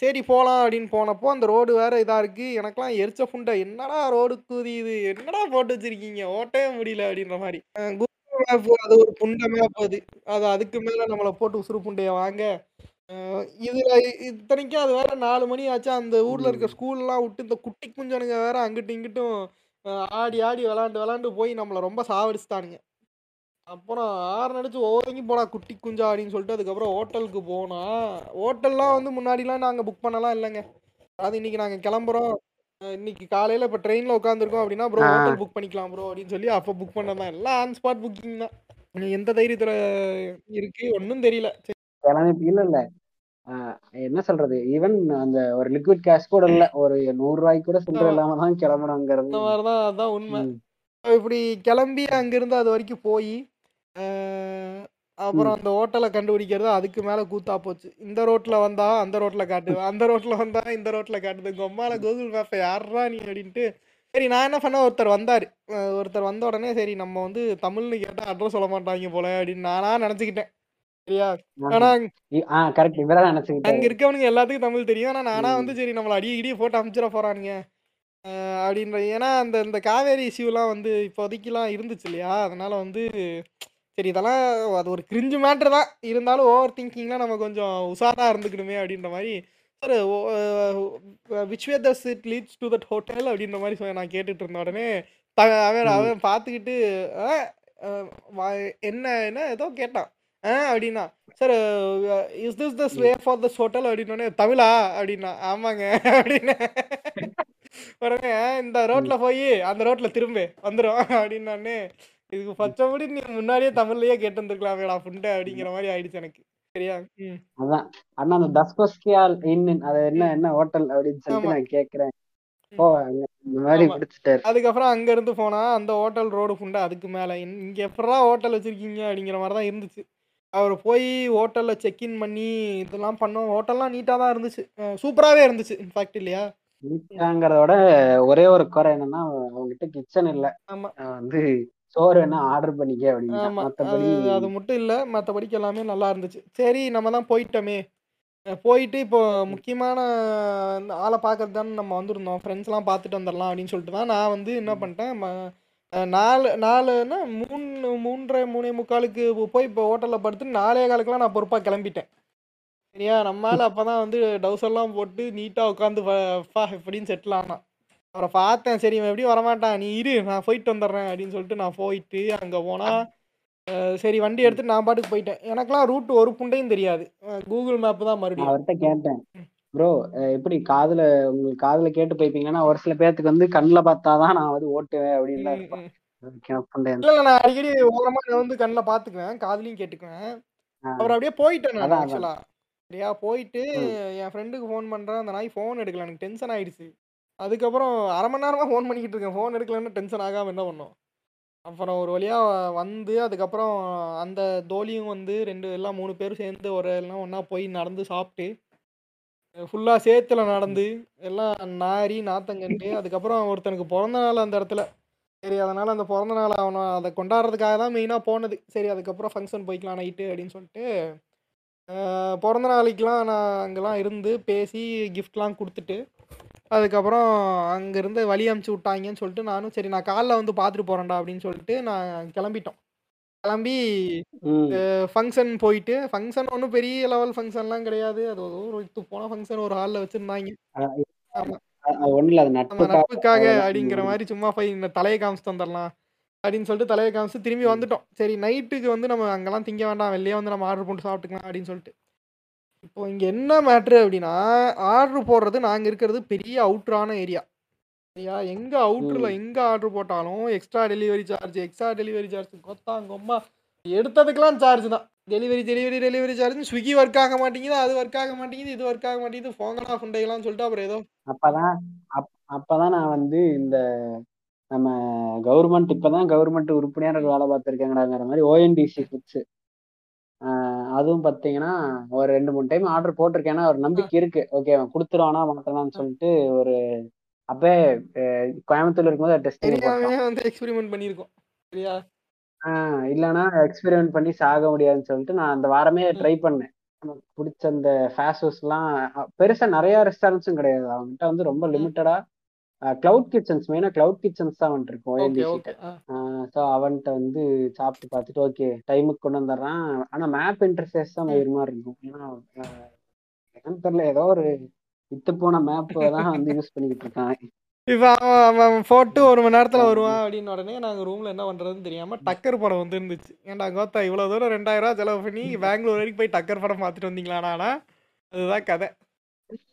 Speaker 1: சரி போகலாம் அப்படின்னு போனப்போ அந்த ரோடு வேறு இதாக இருக்குது எனக்கெலாம் எரிச்ச ஃபுண்டை என்னடா ரோடு கூதி இது என்னடா போட்டு வச்சிருக்கீங்க? ஓட்டவே முடியல அப்படின்ற மாதிரி. அது ஒரு புண்டை மேப் அது அது அதுக்கு மேலே நம்மளை போட்டு உசுறு புண்டைய வாங்க. அஹ் இதுல இத்தனைக்கும் அது வேற நாலு மணி ஆச்சு. அந்த ஊர்ல இருக்க. ஸ்கூல்லாம் விட்டு இந்த குட்டி குஞ்சனுங்க வேற அங்கிட்டும் இங்கிட்டும் அஹ் ஆடி ஆடி விளாண்டு விளாண்டு போய் நம்மளை ரொம்ப சாவடிச்சிட்டானுங்க. அப்புறம் ஆறு அடிச்சு ஓங்கி போடா குட்டி குஞ்சா அப்படின்னு சொல்லிட்டு அதுக்கப்புறம் ஹோட்டலுக்கு போனோம் ஹோட்டல்லாம் வந்து முன்னாடிலாம் நாங்கள் புக் பண்ணலாம் இல்லைங்க. அது இன்னைக்கு நாங்கள் கிளம்புறோம். இன்னைக்கு காலையில் இப்போ ட்ரெயினில் உட்காந்துருக்கோம் அப்படின்னா ப்ரோ. ஹோட்டல் புக் பண்ணிக்கலாம் ப்ரோ அப்படின்னு சொல்லி அப்போ புக் பண்ணதான் எல்லாம் ஆன் ஸ்பாட் புக்கிங் தான். எந்த தைரியத்தில் இருக்கு ஒன்றும் தெரியல.
Speaker 2: கிளம்பி இல்ல. இல்ல என்ன சொல்றது? ஈவன் அந்த ஒரு லிக்விட் கேஷ் கூட இல்ல. ஒரு நூறு ரூபாய்க்கு கூட சில்லறை. இல்லாம தான் கிளம்பணுங்கிறது
Speaker 1: அந்த மாதிரி தான் அதான் உண்மை. இப்படி கிளம்பி அங்கிருந்து அது வரைக்கும் போய் அப்புறம் அந்த ஹோட்டலை கண்டுபிடிக்கிறது அதுக்கு மேலே கூத்தா போச்சு. இந்த ரோட்டில் வந்தா அந்த ரோட்டில் காட்டுது அந்த ரோட்டில் வந்தா இந்த ரோட்டில் காட்டுது. கொம்மால கூகுள் மேப்பை யாரா நீ அப்படின்ட்டு. சரி நான் என்ன பண்ணேன்? ஒருத்தர் வந்தார். ஒருத்தர் வந்த உடனே சரி நம்ம வந்து தமிழ்னு கேட்டால் அட்ரஸ் சொல்ல மாட்டாங்க போல அப்படின்னு நானா நினச்சிக்கிட்டேன். சரியா? ஆனா அங்க இருக்கவனுங்க எல்லாத்துக்கும் தமிழ் தெரியும். ஆனா நானா வந்து சரி நம்மள அடி இடி போட்டு அமுச்சிட போறானுங்க. அப்படின்ற ஏன்னா அந்த இந்த காவேரி இஷ்யூலாம் வந்து இப்போதைக்குலாம் இருந்துச்சு இல்லையா? அதனால வந்து சரி இதெல்லாம் அது ஒரு கிரிஞ்சு மேட்ரு தான். இருந்தாலும் ஓவர் திங்கிங்லாம் நம்ம கொஞ்சம் உஷாரா இருந்துக்கணுமே அப்படின்ற மாதிரி. Sir which way does it leads to that hotel அப்படின்ற மாதிரி நான் கேட்டுட்டு இருந்த உடனே த- அவன் அவன் பார்த்துக்கிட்டு "அஹ், அஹ், வா- என்ன என்ன? ஏதோ கேட்டான். ஆ அப்படின்னா sir is this the way for this hotel அப்படின்னோடனே தமிழா? அப்படின்னா ஆமாங்க. அப்படின்னு. உடனே "ஆ, இந்த ரோட்ல போய் அந்த ரோட்ல திரும்ப வந்துடும் அப்படின்னோடனே இதுக்கு பச்சைப்படி நீ முன்னாடியே தமிழ்லயே கேட்டு வந்துருக்கலாமேடா புண்டை அப்படிங்கிற மாதிரி ஆயிடுச்சு எனக்கு. சரியா?
Speaker 2: அதான். அண்ணா அந்த தஸ்பஸ்கியால் இன் அது என்ன என்ன ஹோட்டல் அப்படின்னு சொல்லிட்டு. நான் கேக்குறேன்
Speaker 1: அதுக்கப்புறம் அங்க இருந்து போனா அந்த ஹோட்டல் ரோடு ஃபுண்டா அதுக்கு மேல. இங்க எப்படா ஹோட்டல் வச்சிருக்கீங்க அப்படிங்கிற மாதிரி தான் இருந்துச்சு. அவர் போய் ஹோட்டல்ல செக்இன் பண்ணி இதெல்லாம் பண்ணோம். ஹோட்டல்லாம் நீட்டா தான் இருந்துச்சு. சூப்பராவே இருந்துச்சு இன்ஃபேக்ட் இல்லையா?
Speaker 2: நீட்டாங்கிறத விட ஒரே ஒரு குறை என்னன்னா அவங்ககிட்ட கிச்சன் இல்ல. வந்து சோறு வேணா ஆர்டர் பண்ணிக்க அப்படின்னா
Speaker 1: ஆமா.
Speaker 2: மத்தபடி
Speaker 1: அது அது மட்டும் இல்ல. மற்றபடிக்கு எல்லாமே நல்லா இருந்துச்சு. சரி நம்ம தான் போயிட்டோமே. அஹ் போயிட்டு இப்போ முக்கியமான இந்த ஆளை பார்க்கறது தானே நம்ம வந்திருந்தோம். ஃப்ரெண்ட்ஸ்லாம் பார்த்துட்டு வந்துடலாம் அப்படின்னு சொல்லிட்டு தான் நான் வந்து என்ன பண்ணிட்டேன் ம- அஹ் நாலு நாலுன்னா மூணு மூன்றரை மூணே முக்காலுக்கு போய் இப்போ ஹோட்டலில் படுத்து நாலே காலுக்குலாம் நான் பொறுப்பாக கிளம்பிட்டேன். சரியா? நம்மளால அப்போ தான் வந்து டவுசர்லாம் போட்டு நீட்டாக உட்காந்து ஃபா இப்படின்னு செட்டில் ஆனான். அவரை பார்த்தேன். சரி இவன் எப்படியும் வரமாட்டான். நீ இரு நான் போயிட்டு வந்துடுறேன் அப்படின்னு சொல்லிட்டு நான் போயிட்டு அங்கே போனால் சரி வண்டி எடுத்துட்டு நான் பாட்டுக்கு போயிட்டேன். எனக்கெல்லாம் ரூட் ஒரு புண்டையும் தெரியாது. கூகுள் மேப் தான் மறுபடியும்.
Speaker 2: அவர்கிட்ட கேட்டேன். ப்ரோ எப்படி காதுல உங்களுக்கு காதுல கேட்டு போய்ப்பீங்கன்னா ஒரு சில பேர்த்துக்கு வந்து கண்ணுல பார்த்தாதான் நான் வந்து ஓட்டுவேன் அப்படின்னு
Speaker 1: இல்ல நான் அடிக்கடி ஓரமா நான் வந்து கண்ணில் பார்த்துக்குவேன். காதுலயும் கேட்டுக்குவேன். அவர் அப்படியே போயிட்டேன் நான். ஆக்சுவலா சரியா போயிட்டு. என் ஃப்ரெண்டுக்கு ஃபோன் பண்றேன். அந்த நாய் ஃபோன் எடுக்கல. எனக்கு டென்ஷன் ஆயிடுச்சு. அதுக்கப்புறம் அரை மணி நேரமாக ஃபோன் பண்ணிக்கிட்டு இருக்கேன். ஃபோன் எடுக்கலன்னு டென்ஷன் ஆகாமல் என்ன பண்ணோம்? அப்புறம் ஒரு வழியாக வந்து அதுக்கப்புறம் அந்த தோழியும் வந்து ரெண்டு எல்லாம் மூணு பேரும் சேர்ந்து ஒரு எல்லாம் ஒன்றா போய் நடந்து சாப்பிட்டு ஃபுல்லாக சேத்துல நடந்து எல்லாம் நாரி நாத்தங்கண்டு அதுக்கப்புறம் ஒருத்தனுக்கு பிறந்த நாள் அந்த இடத்துல. சரி அதனால் அந்த பிறந்த நாள் அவனை அதை கொண்டாடுறதுக்காக தான் மெயினாக போனது. சரி அதுக்கப்புறம் ஃபங்க்ஷன் போய்க்கலாம் நைட்டு அப்படின்னு சொல்லிட்டு பிறந்த நாளைக்கெலாம் நான் அங்கெல்லாம் இருந்து பேசி கிஃப்ட்லாம் கொடுத்துட்டு அதுக்கப்புறம் அங்கேருந்து வழி அமுச்சு விட்டாங்கன்னு சொல்லிட்டு நானும் சரி நான் காலைல வந்து பார்த்துட்டு போகிறேன்டா அப்படின்னு சொல்லிட்டு நான் கிளம்பிட்டோம் கிளம்பி. ஃபங்க்ஷன் போயிட்டு ஃபங்க்ஷன் ஒன்றும் பெரிய லெவல் ஃபங்க்ஷன்லாம் கிடையாது அது ஒரு இது போன ஃபங்க்ஷன் ஒரு ஹாலில் வச்சுருந்தாங்க
Speaker 2: நட்புக்காக.
Speaker 1: அப்படிங்கிற மாதிரி சும்மா போய் இந்த தலையை காமிச்சிட்டு வந்துடலாம் அப்படின்னு சொல்லிட்டு தலையை காமிச்சு திரும்பி. வந்துட்டோம் சரி நைட்டுக்கு வந்து நம்ம அங்கெல்லாம் திங்க வேண்டாம் வெளியே வந்து நம்ம ஆர்டர் போட்டு சாப்பிட்டுக்கலாம் அப்படின்னு சொல்லிட்டு இப்போ இங்கே என்ன மேட்ரு அப்படின்னா ஆர்டர் போடுறது நாங்கள் இருக்கிறது பெரிய அவுட்ரான ஏரியா சரியா? எங்கே அவுட்டரில். எங்கே ஆர்டர் போட்டாலும் extra delivery charge extra delivery charge கொத்தாங்கம்மா எடுத்ததுக்கெல்லாம் சார்ஜ் தான். Delivery delivery delivery charge Swiggy work ஆக மாட்டேங்குது அது ஒர்க் ஆக மாட்டேங்குது இது ஒர்க் ஆக மாட்டேங்குது போங்கடா ஃபுண்டைகளாம் சொல்லிட்டு அப்புறம் ஏதோ
Speaker 2: அப்பதான் அப் அப்பதான் நான் வந்து இந்த நம்ம கவர்மெண்ட் இப்பதான் கவர்மெண்ட் ஒரு வேலை பார்த்துருக்காங்கடாங்கிற மாதிரி ஓஎன்டிசி ஃபுட்ஸ் அதுவும் பார்த்தீங்கன்னா ஒரு ரெண்டு மூணு டைம் ஆர்டர் போட்டிருக்கேன். ஏன்னா ஒரு நம்பிக்கை இருக்கு. ஓகே அவன் கொடுத்துருவானா மாட்டலாம்னு சொல்லிட்டு ஒரு அப்பே கோயம்புத்தூர்ல இருக்கும்போது
Speaker 1: தெரியாமே வந்து எக்ஸ்பெரிமெண்ட் பண்ணியிருக்கோம். சரியா?
Speaker 2: ஆஹ் இல்லைன்னா எக்ஸ்பெரிமெண்ட் பண்ணி சாக முடியாதுன்னு சொல்லிட்டு நான் அந்த வாரமே. ட்ரை பண்ணேன். நமக்கு பிடிச்ச அந்த ஃபேஸ் அஹ், பெருசா நிறைய ரெஸ்டாரண்ட்ஸும் கிடையாது. அவன்கிட்ட வந்து ரொம்ப. லிமிட்டடா கிளவுட் கிச்சன்ஸ் மெயினா கிளவுட் கிச்சன்ஸ் தான் வந்துட்டு இருக்கும் ஸோ அவன்கிட்ட வந்து சாப்பிட்டு பார்த்துட்டு ஓகே டைமுக்கு கொண்டு வந்துடுறான். ஆனா மேப் இன்டர்ஃபேஸ் தான். மயிர் மாதிரி இருக்கும். ஏன்னா என்னன்னு தெரியல. ஏதோ ஒரு வித்து போன மேப் தான் வந்து யூஸ் பண்ணிக்கிட்டு இருக்கான்.
Speaker 1: இப்போ அவன் அவன் போட்டு ஒரு மணி நேரத்தில் வருவான் அப்படின்னு உடனே நாங்கள் ரூமில் என்ன பண்ணுறதுன்னு தெரியாமல் டக்கர் படம் வந்து இருந்துச்சு ஏன்டா கோத்தா இவ்வளோ தூரம் ரெண்டாயிரம் ரூபா செலவு பண்ணி பெங்களூர் வரைக்கும் போய் டக்கர் படம் பார்த்துட்டு வந்தீங்களாண்ணா அதுதான் கதை.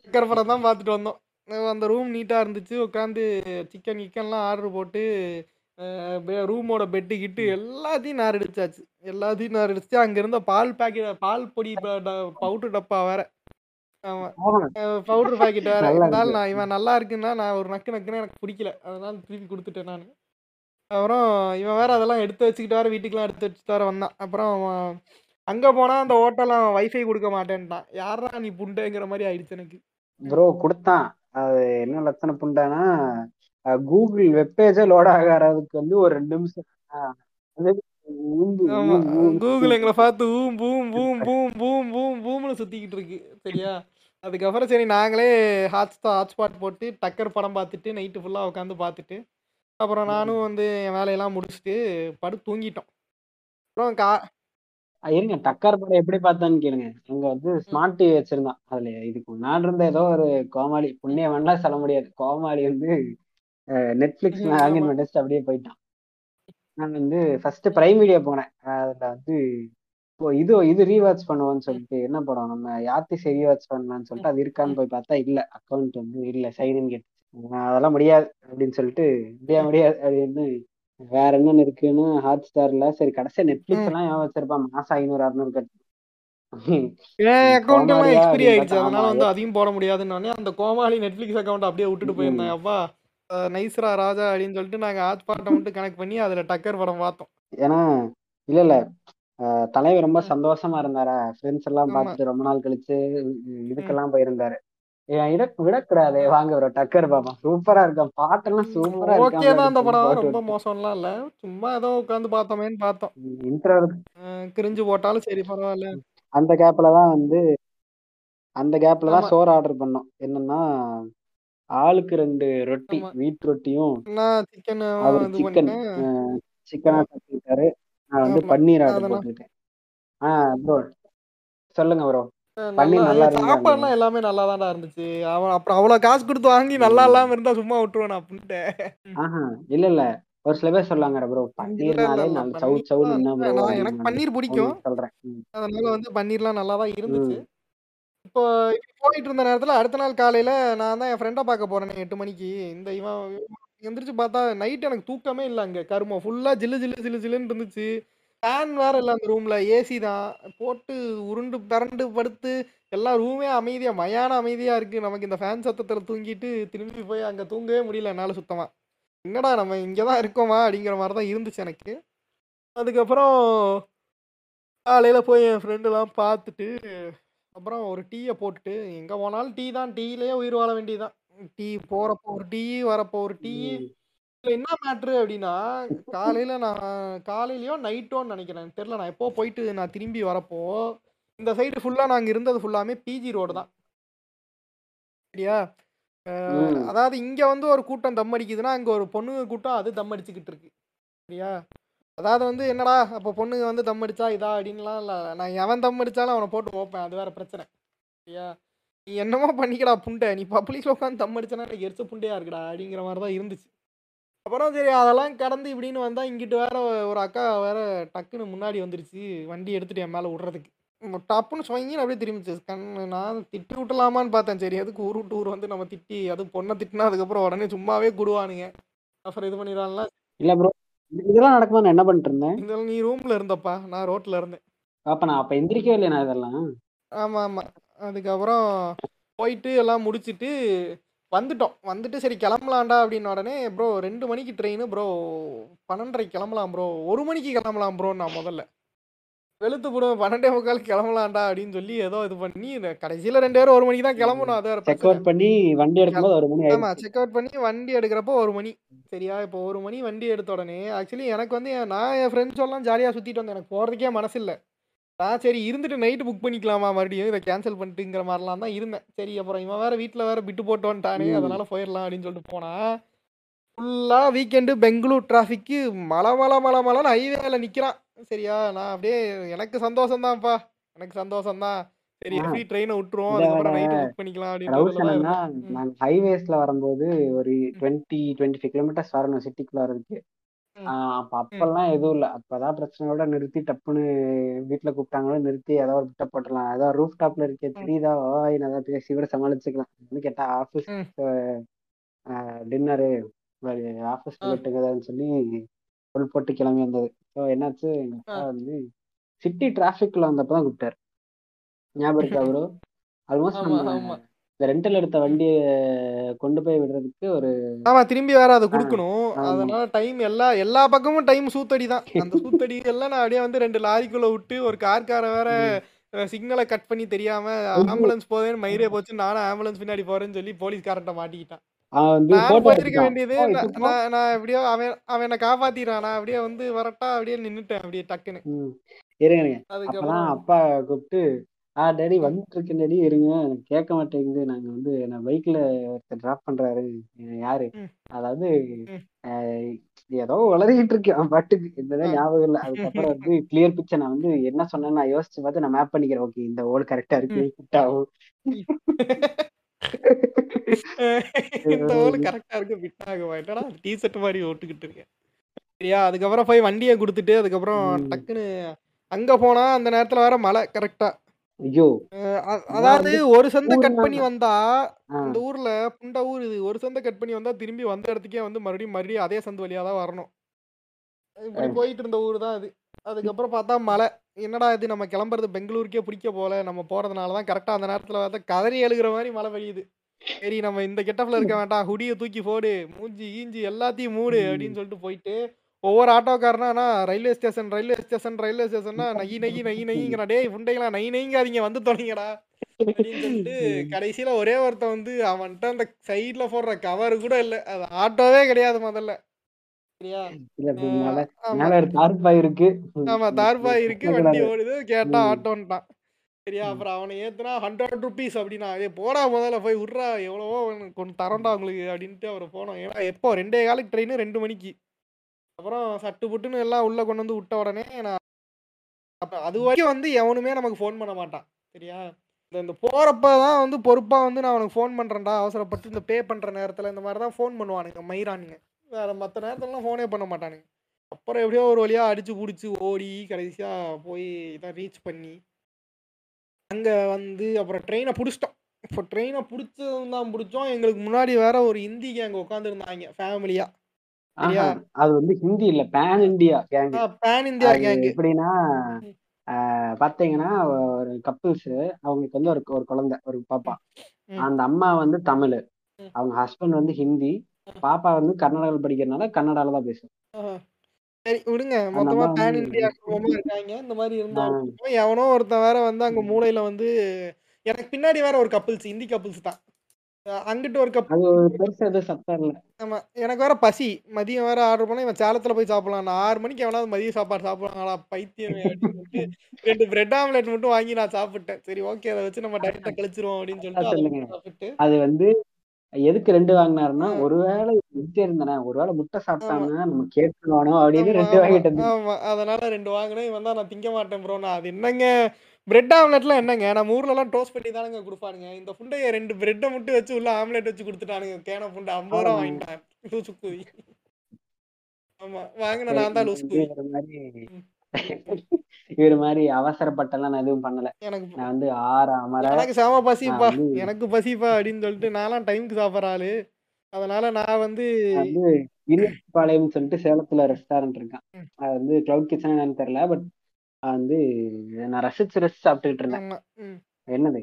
Speaker 1: டக்கர் படம் தான் பார்த்துட்டு வந்தோம். அந்த ரூம் நீட்டாக இருந்துச்சு. உட்காந்து சிக்கன் கிக்கன்லாம் ஆர்டர் போட்டு ரூமோட பெட்டு கிட்டு எல்லாத்தையும் நார் அடிச்சாச்சு எல்லாத்தையும் நார் அடிச்சு அங்கே இருந்த பால் பாக்கெட் பால் பொடி பவுடர் டப்பா வேற. பவுடர் பாக்கெட் வேற. இருந்தாலும் நான் இவன் நல்லா இருக்குன்னா நான் ஒரு நக்கு நக்குன்னு எனக்கு பிடிக்கல. அதனால திருப்பி கொடுத்துட்டேன் நான். அப்புறம் இவன் வேற அதெல்லாம் எடுத்து வச்சுக்கிட்டு வேற வீட்டுக்குலாம் எடுத்து வச்சுட்டு வேற வந்தான். அப்புறம் அங்கே போனால் அந்த ஹோட்டல் அவன் வைஃபை கொடுக்க மாட்டேன்ட்டான். யாரா நீ புண்டைங்கிற மாதிரி ஆயிடுச்சு எனக்கு.
Speaker 2: ப்ரோ கொடுத்தான். அது என்ன லட்சண புண்டானா கூகுள் வெப்பேஜே லோட் ஆகாததுக்கு வந்து ஒரு ரெண்டு நிமிஷம்.
Speaker 1: கூகுள் எங்களை பார்த்து ஊம் பூம் பூம் பூம் பூம் பூம் பூம்னு சுத்திக்கிட்டு இருக்கு சரியா? அதுக்கப்புறம் சரி நாங்களே ஹாட் ஹாட்ஸ்பாட் போட்டு டக்கர் படம் பார்த்துட்டு நைட்டு ஃபுல்லாக உட்காந்து பார்த்துட்டு அப்புறம் நானும் வந்து என் வேலையெல்லாம் முடிச்சுட்டு படுத்து தூங்கிட்டோம். அப்புறம் கா
Speaker 2: இருங்க டக்கர் படம் எப்படி பார்த்தான்னு கேளுங்க. அங்க வந்து ஸ்மார்ட் டிவி வச்சிருந்தான். அதுல இதுக்கு முன்னாடி இருந்த ஏதோ ஒரு கோமாளி புண்ணிய வேண்டாம் சொல்ல முடியாது. கோமாளி வந்து நெட்ஃபிளிக்ஸ்
Speaker 1: ஆமா.
Speaker 2: பண்ணிட்டு அப்படியே போயிட்டான். நான் வந்து ஃபர்ஸ்ட் பிரைம் வீடியோ போனேன். அதுல வந்து இப்போ இது இது ரீவாட்ச் பண்ணுவோம்னு சொல்லிட்டு என்ன படம்? நம்ம யாத்திசை ரீவாட்ச் பண்ணலாம்னு சொல்லிட்டு அது இருக்கான்னு போய் பார்த்தா இல்ல. அக்கௌண்ட் வந்து இல்ல சைன் கேட்டு. அதெல்லாம் முடியாது அப்படின்னு சொல்லிட்டு முடியாது முடியாது அப்படின்னு வேற என்னன்னு இருக்குன்னு ஹாட் ஸ்டார்ல சரி கடைசியா நெட்ஃபிளிக்ஸ் எல்லாம் ஏன் வச்சிருப்பான் மாசம் ஐநூறு அறுநூறு கட்டு.
Speaker 1: அக்கௌண்ட் எக்ஸ்பிரி ஆயிடுச்சு. அதனால வந்து அதையும் போட முடியாதுன்னு அந்த கோமாளி நெட்ஃபிளிக்ஸ் அக்கௌண்ட் அப்படியே விட்டுட்டு போயிருந்தேன். அப்பா. நைஸ்ரா ராஜா அப்படின்னு சொல்லிட்டு நாங்க ஹாட்ஸ்பாட்டை மட்டும் கனெக்ட் பண்ணி அதுல டக்கர் படம் பார்த்தோம்.
Speaker 2: ஏன்னா இல்ல இல்ல. அஹ் தலைவர் ரொம்ப சந்தோஷமா இருந்தாரா? ஃப்ரெண்ட்ஸ் எல்லாம்
Speaker 1: ஆமா.
Speaker 2: பார்த்துட்டு ரொம்ப நாள் கழிச்சு இதுக்கெல்லாம் போயிருந்தாரு. ஏன் இட விடக்கூடாது. வாங்க ப்ரோ டக்கர் பாப்பா. சூப்பரா இருக்கும் பாட்டெல்லாம் சூப்பரா
Speaker 1: ஓகே தான் அந்த படம். ரொம்ப
Speaker 2: இருக்கான்
Speaker 1: மோசம்லாம் இல்ல. சும்மா ஏதோ உட்காந்து பார்த்தோமேன்னு பார்த்தோம்.
Speaker 2: இன்ட்ரோ
Speaker 1: அஹ் கிரிஞ்சு போட்டாலும் சரி பரவாயில்ல.
Speaker 2: அந்த கேப்ல தான் வந்து அந்த கேப்ல தான்
Speaker 1: ஆமா.
Speaker 2: சோறு ஆர்டர் பண்ணோம். என்னன்னா ஆளுக்கு ரெண்டு ரொட்டி. வீட் ரொட்டியும் அவர் சிக்கன் சிக்கனா சாப்பிட்டுட்டாரு நான் வந்து. பன்னீர் ஆர்டர் போட்டுக்கிட்டேன். ஆஹ் ப்ரோ சொல்லுங்க ப்ரோ
Speaker 1: சாப்பாடுலாம் எல்லாமே நல்லா தான்டா இருந்துச்சு. அவன் அப்புறம் அவ்வளவு காசு கொடுத்து வாங்கி நல்லா இல்லாம இருந்தா சும்மா விட்டுருவேன் அப்படின்ட்டு.
Speaker 2: ஆஹா இல்ல இல்ல. ஒரு சில பேர் சொல்லுவாங்க ப்ரோ பன்னீர்னாலே நல்ல சவு சவுன்னு என்ன
Speaker 1: எனக்கு பன்னீர் பிடிக்கும்.
Speaker 2: சொல்றேன்.
Speaker 1: அதனால வந்து பன்னீர்லாம் நல்லா தான் இருந்துச்சு. இப்போ இப்படி போயிட்டு இருந்த நேரத்துல அடுத்த நாள் காலையில நான் தான் என் ஃப்ரெண்டை பார்க்க போறேன் எட்டு மணிக்கு. இந்த இவன் எந்திரிச்சு பார்த்தா நைட் எனக்கு தூக்கமே இல்லை அங்க. கருமம் ஃபுல்லா ஜில்லு ஜில்லு ஜில்லு ஜில்லுன்னு இருந்துச்சு. ஃபேன் வேற இல்லை அந்த ரூம்ல ஏசி தான். போட்டு உருண்டு பிறண்டு படுத்து எல்லா ரூமே அமைதியா மயான அமைதியா இருக்கு. நமக்கு இந்த ஃபேன் சத்தத்துல தூங்கிட்டு திரும்பி போய் அங்க தூங்கவே முடியல என்னால சுத்தமா. என்னடா நம்ம இங்கே தான் இருக்கோமா? அப்படிங்கிற மாதிரி தான் இருந்துச்சு எனக்கு. அதுக்கப்புறம் காலையில் போய் என் ஃப்ரெண்டெல்லாம் பார்த்துட்டு அப்புறம் ஒரு டீயை போட்டுட்டு எங்கே போனாலும் டீ தான். டீலேயே உயிர் வாழ வேண்டியதுதான். டீ போகிறப்போ ஒரு டீ வரப்போ ஒரு டீ. இதுல என்ன மேட்ரு அப்படின்னா காலையில் நான் காலையிலையோ நைட்டோன்னு நினைக்கிறேன். எனக்கு தெரியல நான் எப்போ போயிட்டு நான் திரும்பி வரப்போ இந்த சைடு ஃபுல்லாக நாங்கள் இருந்தது ஃபுல்லாமே பிஜி ரோடு தான். சரியா. அதாவது இங்கே வந்து ஒரு கூட்டம் தம் அடிக்குதுன்னா அங்கே ஒரு பொண்ணுங்க கூட்டம் அது தம் அடிச்சுக்கிட்டு இருக்கு. சரியா? அதாவது வந்து என்னடா அப்போ பொண்ணுங்க வந்து தம் அடிச்சா இதா அப்படின்லாம் இல்லை. நான் எவன் தம் அடித்தாலும் அவனை போட்டு வைப்பேன் அது வேற பிரச்சனை. சரியா நீ என்னமோ பண்ணிக்கடா புண்டை. நீ பப்ளிக்ல உட்காந்து தம் அடிச்சனா எனக்கு எரிச்ச புண்டையா இருக்குடா அப்படிங்கிற மாதிரி தான் இருந்துச்சு. அப்புறம் சரி அதெல்லாம் கடந்து இப்படின்னு வந்தால் இங்கிட்டு வேற ஒரு அக்கா வேற டக்குன்னு முன்னாடி வந்துருச்சு. வண்டி எடுத்துட்டு என் மேலே விடுறதுக்கு. டப்புன்னு சுவங்கின்னு அப்படியே திரும்பிச்சு. கண் நான் திட்டி விட்டலாமான்னு பார்த்தேன். சரி அதுக்கு ஊர் விட்டு ஊர் வந்து நம்ம திட்டி அது பொண்ணை திட்டினா அதுக்கப்புறம் உடனே சும்மாவே குடுவானுங்க. அப்புறம் இது பண்ணிடலாம்
Speaker 2: இல்லை ப்ரோ இதெல்லாம் நடக்கும்போது நான் என்ன பண்ணிட்டு இருந்தேன்
Speaker 1: இருந்தாலும் நீ ரூம்ல இருந்தப்பா. நான் ரோட்ல இருந்தேன்.
Speaker 2: அப்ப நான் அப்ப எந்திரிக்கவே இல்லை நான் இதெல்லாம்?
Speaker 1: ஆமா ஆமா. அதுக்கப்புறம் போயிட்டு எல்லாம் முடிச்சிட்டு வந்துட்டோம். வந்துட்டு சரி கிளம்பலாம்டா அப்படின்னு உடனே ப்ரோ ரெண்டு மணிக்கு ட்ரெயின் ப்ரோ பன்னெண்டரைக்கு கிளம்பலாம் ப்ரோ ஒரு மணிக்கு கிளம்பலாம் ப்ரோ நான் முதல்ல. வெளுத்து போடுவேன். பன்னெண்டே முக்கால் கிளம்பலாம்டா அப்படின்னு சொல்லி ஏதோ இது பண்ணி கடைசியில ரெண்டு பேரும் ஒரு மணிக்கு தான் கிளம்பணும். அது
Speaker 2: செக் அவுட் பண்ணி வண்டி எடுக்கும்போது ஒரு மணி
Speaker 1: ஆமா செக் அவுட் பண்ணி வண்டி எடுக்கிறப்போ ஒரு மணி. சரியா? இப்போ ஒரு மணி வண்டி எடுத்த உடனே ஆக்சுவலி எனக்கு வந்து என் நான் என் ஃப்ரெண்ட்ஸ் எல்லாம் ஜாலியாக சுற்றிட்டு வந்தேன். எனக்கு போகிறதுக்கே மனசு இல்லை நான் சரி இருந்துட்டு நைட்டு புக் பண்ணிக்கலாமா மறுபடியும்? இதை கேன்சல் பண்ணிட்டுங்கிற மாதிரிலாம் தான் இருந்தேன். சரி அப்புறம் இவன் வேற வீட்டில் வேற விட்டு போட்டு வந்துட்டானே
Speaker 2: ம்.
Speaker 1: அதனால போயிடலாம் அப்படின்னு சொல்லிட்டு போனா ஃபுல்லாக வீக்கெண்டு பெங்களூர் டிராஃபிக்கு மலை மலை மலை மலைன்னு ஹைவேல நிற்கிறான் சரியா? நான் அப்படியே எனக்கு சந்தோஷம் தான்ப்பா எனக்கு சந்தோஷம் தான் சரி. எப்படி ட்ரெயினை விட்டுருவோம். அதுக்கப்புறம் நைட்டு புக் பண்ணிக்கலாம் அப்படின்னு
Speaker 2: நாங்க ஹைவேஸ்ல வரும்போது ஒரு டுவெண்ட்டி டுவெண்ட்டி ஃபைவ் கிலோமீட்டர்ஸ் வரணும் சிட்டிக்குள்ள. ஆஹ் அப்ப அப்பெல்லாம் எதுவும் இல்ல. அப்பதான் பிரச்சனையோட நிறுத்தி டப்புன்னு வீட்டுல கூப்பிட்டாங்களோ நிறுத்தி ஏதாவது ஒரு பிட்ட போட்டுடலாம். ஏதாவது ரூஃப் டாப்ல இருக்க தெரியுதா? நான் ஏதாவது பேசி கூட சமாளிச்சுக்கலாம். கேட்டா ஆஃபீஸ். Dinner office. போட்டுங்கதான்னு சொல்லி ஃபுல் போட்டு கிளம்பி வந்தது ஸோ என்னாச்சு? எங்க அப்பா. வந்து சிட்டி டிராஃபிக்ல வந்தப்பதான் கூப்பிட்டாரு. ஞாபகம் இருக்கா ப்ரோ? ஆல்மோஸ்ட் நம்ம இந்த ரெண்டல் எடுத்த வண்டியை கொண்டு போய் விடுறதுக்கு ஒரு
Speaker 1: ஆமா திரும்பி வேற அதை கொடுக்கணும். அதனால டைம் எல்லா எல்லா பக்கமும் டைம் சூத்தடி தான். அந்த சூத்தடி எல்லாம் நான் அப்படியே வந்து ரெண்டு லாரிக்குள்ள விட்டு ஒரு கார்கார வேற. சிக்னலை கட் பண்ணி தெரியாம. ஆம்புலன்ஸ் போதேன்னு மயிரே போச்சு நானும் ஆம்புலன்ஸ் பின்னாடி போறேன்னு சொல்லி போலீஸ்காரன்ட்ட மாட்டிக்கிட்டான்.
Speaker 2: எடுத்துட்டான்.
Speaker 1: வேண்டியது. நான் எப்படியோ அவன் அவன் என்னை நான் அப்படியே வந்து வரட்டா அப்படியே நின்னுட்டேன் அப்படியே டக்குன்னு.
Speaker 2: இருங்க அப்பதான் அப்பா கூப்பிட்டு ஆ டேடி வந்துட்டு இருக்கேன் டேடி இருங்க. கேட்க மாட்டேங்குது. நாங்க வந்து நான் பைக்ல ஒருத்தர் டிராப் பண்றாரு. யாரு? அதாவது ஏதோ உளறிட்டு இருக்கேன். பாட்டுக்கு. என்னதான் ஞாபகம் இல்லை. அதுக்கப்புறம் வந்து கிளியர் பிக்சர் நான் வந்து என்ன சொன்னேன்னு நான் யோசிச்சு பார்த்து நான் மேப் பண்ணிக்கிறேன். ஓகே இந்த ஓல் கரெக்டா இருக்கு. ஃபிட் ஆகும்
Speaker 1: இந்த ஓலு கரெக்டா இருக்கு ஃபிட் ஆகுமா என்னடா டிஷர்ட் மாதிரி ஓட்டுக்கிட்டு இருக்கேன். சரியா? அதுக்கப்புறம் போய் வண்டியை கொடுத்துட்டு அதுக்கப்புறம். டக்குன்னு அங்க போனா அந்த நேரத்துல வேற மழை கரெக்டா
Speaker 2: ஐயோ.
Speaker 1: அதாவது ஒரு சந்தை கட் பண்ணி வந்தா அந்த ஊர்ல புண்ட ஊர் இது ஒரு சந்தை கட் பண்ணி வந்தா திரும்பி வந்த இடத்துக்கே வந்து மறுபடியும் மறுபடியும் அதே சந்து வழியா தான் வரணும். இப்படி போயிட்டு இருந்த ஊர் தான் அது. அதுக்கப்புறம் பார்த்தா மழை. என்னடா இது நம்ம கிளம்புறது பெங்களூருக்கே பிடிக்க போல நம்ம போறதுனால தான் கரெக்டாக அந்த நேரத்தில் பார்த்தா கதறி எழுகிற மாதிரி மழை பெய்யுது. சரி நம்ம இந்த கெட்டப்ல இருக்க வேண்டாம் ஹுடியை தூக்கி போடு மூஞ்சி ஈஞ்சி எல்லாத்தையும் மூடு. அப்படின்னு சொல்லிட்டு போயிட்டு ஒவ்வொரு ஆட்டோக்காரனா railway station railway station railway ஸ்டேஷன்னா நகி நகி நகி நகிங்கிறா டேய் புண்டைகளா நகி நகிங்காதீங்க வந்து தொலைங்கடா அப்படின்னு சொல்லிட்டு கடைசியில ஒரே ஒருத்தன் வந்து அவன்கிட்ட அந்த சைட்ல போடுற கவர் கூட இல்லை அது ஆட்டோவே கிடையாது முதல்ல. ஆமா.
Speaker 2: தார்பாய் இருக்கு.
Speaker 1: ஆமா தார்பாய் இருக்கு வண்டி ஓடுது கேட்டா ஆட்டோன்ட்டான். சரியா. அப்புறம் அவனை ஏத்துனா ஹண்ட்ரட் ருபீஸ் அப்படின்னா ஏ போடா முதல்ல போய் விட்றா எவ்வளவோ உனக்கு கொண்டு தரேன்டா உங்களுக்கு அப்படின்ட்டு அவர் போனோம். ஏன்னா எப்போ ரெண்டே காலுக்கு ட்ரெயின் ரெண்டு மணிக்கு. அப்புறம் சட்டு புட்டுன்னு எல்லாம் உள்ள கொண்டு வந்து விட்ட உடனே நான் அப்ப அது வரைக்கும் வந்து எவனுமே நமக்கு ஃபோன் பண்ண மாட்டான். சரியா? இந்த போறப்ப தான் வந்து பொறுப்பா வந்து நான் அவனுக்கு ஃபோன் பண்றேன்டா அவசரப்பட்டு இந்த பே பண்ற நேரத்துல இந்த மாதிரி தான் ஃபோன் பண்ணுவானுங்க மயிரானுங்க வேற மற்ற நேரத்துலலாம் ஃபோனே பண்ண மாட்டானுங்க. அப்புறம் எப்படியோ ஒரு வழியா அடிச்சு புடிச்சு ஓடி கடைசியா போய் இதை ரீச் பண்ணி அங்க வந்து அப்புறம் ட்ரெயினை பிடிச்சிட்டோம். இப்போ ட்ரெயினை பிடிச்சதும் தான் பிடிச்சோம். எங்களுக்கு முன்னாடி வேற ஒரு இந்தி கேங் உட்காந்துருந்தாங்க ஃபேமிலியா
Speaker 2: அது வந்து ஹிந்தி இல்ல pan India gang
Speaker 1: pan India gang
Speaker 2: எப்படின்னா பாத்தீங்கன்னா ஒரு கப்புள்ஸ் அவங்களுக்கு வந்து ஒரு ஒரு குழந்தை ஒரு பாப்பா. அந்த அம்மா வந்து தமிழ். அவங்க ஹஸ்பண்ட் வந்து ஹிந்தி. பாப்பா வந்து கர்நாடகாவில் படிக்கிறதுனால கன்னடால தான் பேசும்
Speaker 1: ஆஹா. சரி விடுங்க. மொத்தமா பேன் இந்தியா இருக்காங்க. இந்த மாதிரி இருந்த எவனோ ஒருத்தன் வேற வந்து அங்க மூலையில வந்து எனக்கு பின்னாடி வேற ஒரு கப்புள்ஸ் இந்தி கப்புள்ஸ் தான். அங்கிட்டு ஒரு கப்
Speaker 2: பெருசா எதுவும் சத்தம் இல்ல.
Speaker 1: ஆமா. எனக்கு வேற பசி. மதியம் வேற ஆர்டர் பண்ணா இவன் சேலத்துல போய் சாப்பிடலாம். நான் ஆறு மணிக்கு எவனாவது மதிய சாப்பாடு சாப்பிடலாங்களா பைத்தியமே ரெண்டு பிரெட் ஆம்லெட் மட்டும் வாங்கி நான் சாப்பிட்டேன். சரி ஓகே அதை வச்சு நம்ம டயட்டை கழிச்சிருவோம் அப்படின்னு சொல்லிட்டு அது
Speaker 2: வந்து எதுக்கு ரெண்டு வாங்கினாருன்னா ஒருவேளை வெஜிடேரியன் தானே ஒருவேளை முட்டை சாப்பிட்டாங்கன்னா நம்ம கேட்டுருவானோ அப்படின்னு ரெண்டு வாங்கிட்டு
Speaker 1: ஆமா. அதனால ரெண்டு வாங்கினேன் இவன் தான் நான் திங்க மாட்டேன் ப்ரோ நான் அது என்னங்க? பிரெட் ஆம்லெட்லாம் என்னங்க? நம்ம ஊர்ல எல்லாம் டோஸ்ட் பண்ணி தானுங்க கொடுப்பானுங்க. இந்த புண்டைய ரெண்டு பிரெட்டை மட்டும் வச்சு உள்ள ஆம்லெட் வச்சு கொடுத்துட்டானுங்க. கேன புண்டை ஐம்பது ரூபா வாங்கிட்டான். ஆமா. வாங்கின நான் தான் லூசு குதி
Speaker 2: இவர் மாதிரி அவசரப்பட்டெல்லாம் நான் எதுவும் பண்ணல.
Speaker 1: எனக்கு
Speaker 2: நான் வந்து ஆற அமர
Speaker 1: எனக்கு செம பசிப்பா. எனக்கு பசிப்பா அப்படின்னு சொல்லிட்டு நான்லாம் டைமுக்கு சாப்பிட்ற ஆளு. அதனால நான் வந்து
Speaker 2: இனியப்பாளையம் சொல்லிட்டு சேலத்துல ரெஸ்டாரண்ட் இருக்கான். அது வந்து கிளவுட் கிச்சன் என்னன்னு தெரியல பட் வந்து நான் ரசிச்சு ரசிச்சு சாப்பிட்டுக்கிட்டு இருந்தேன். என்னது?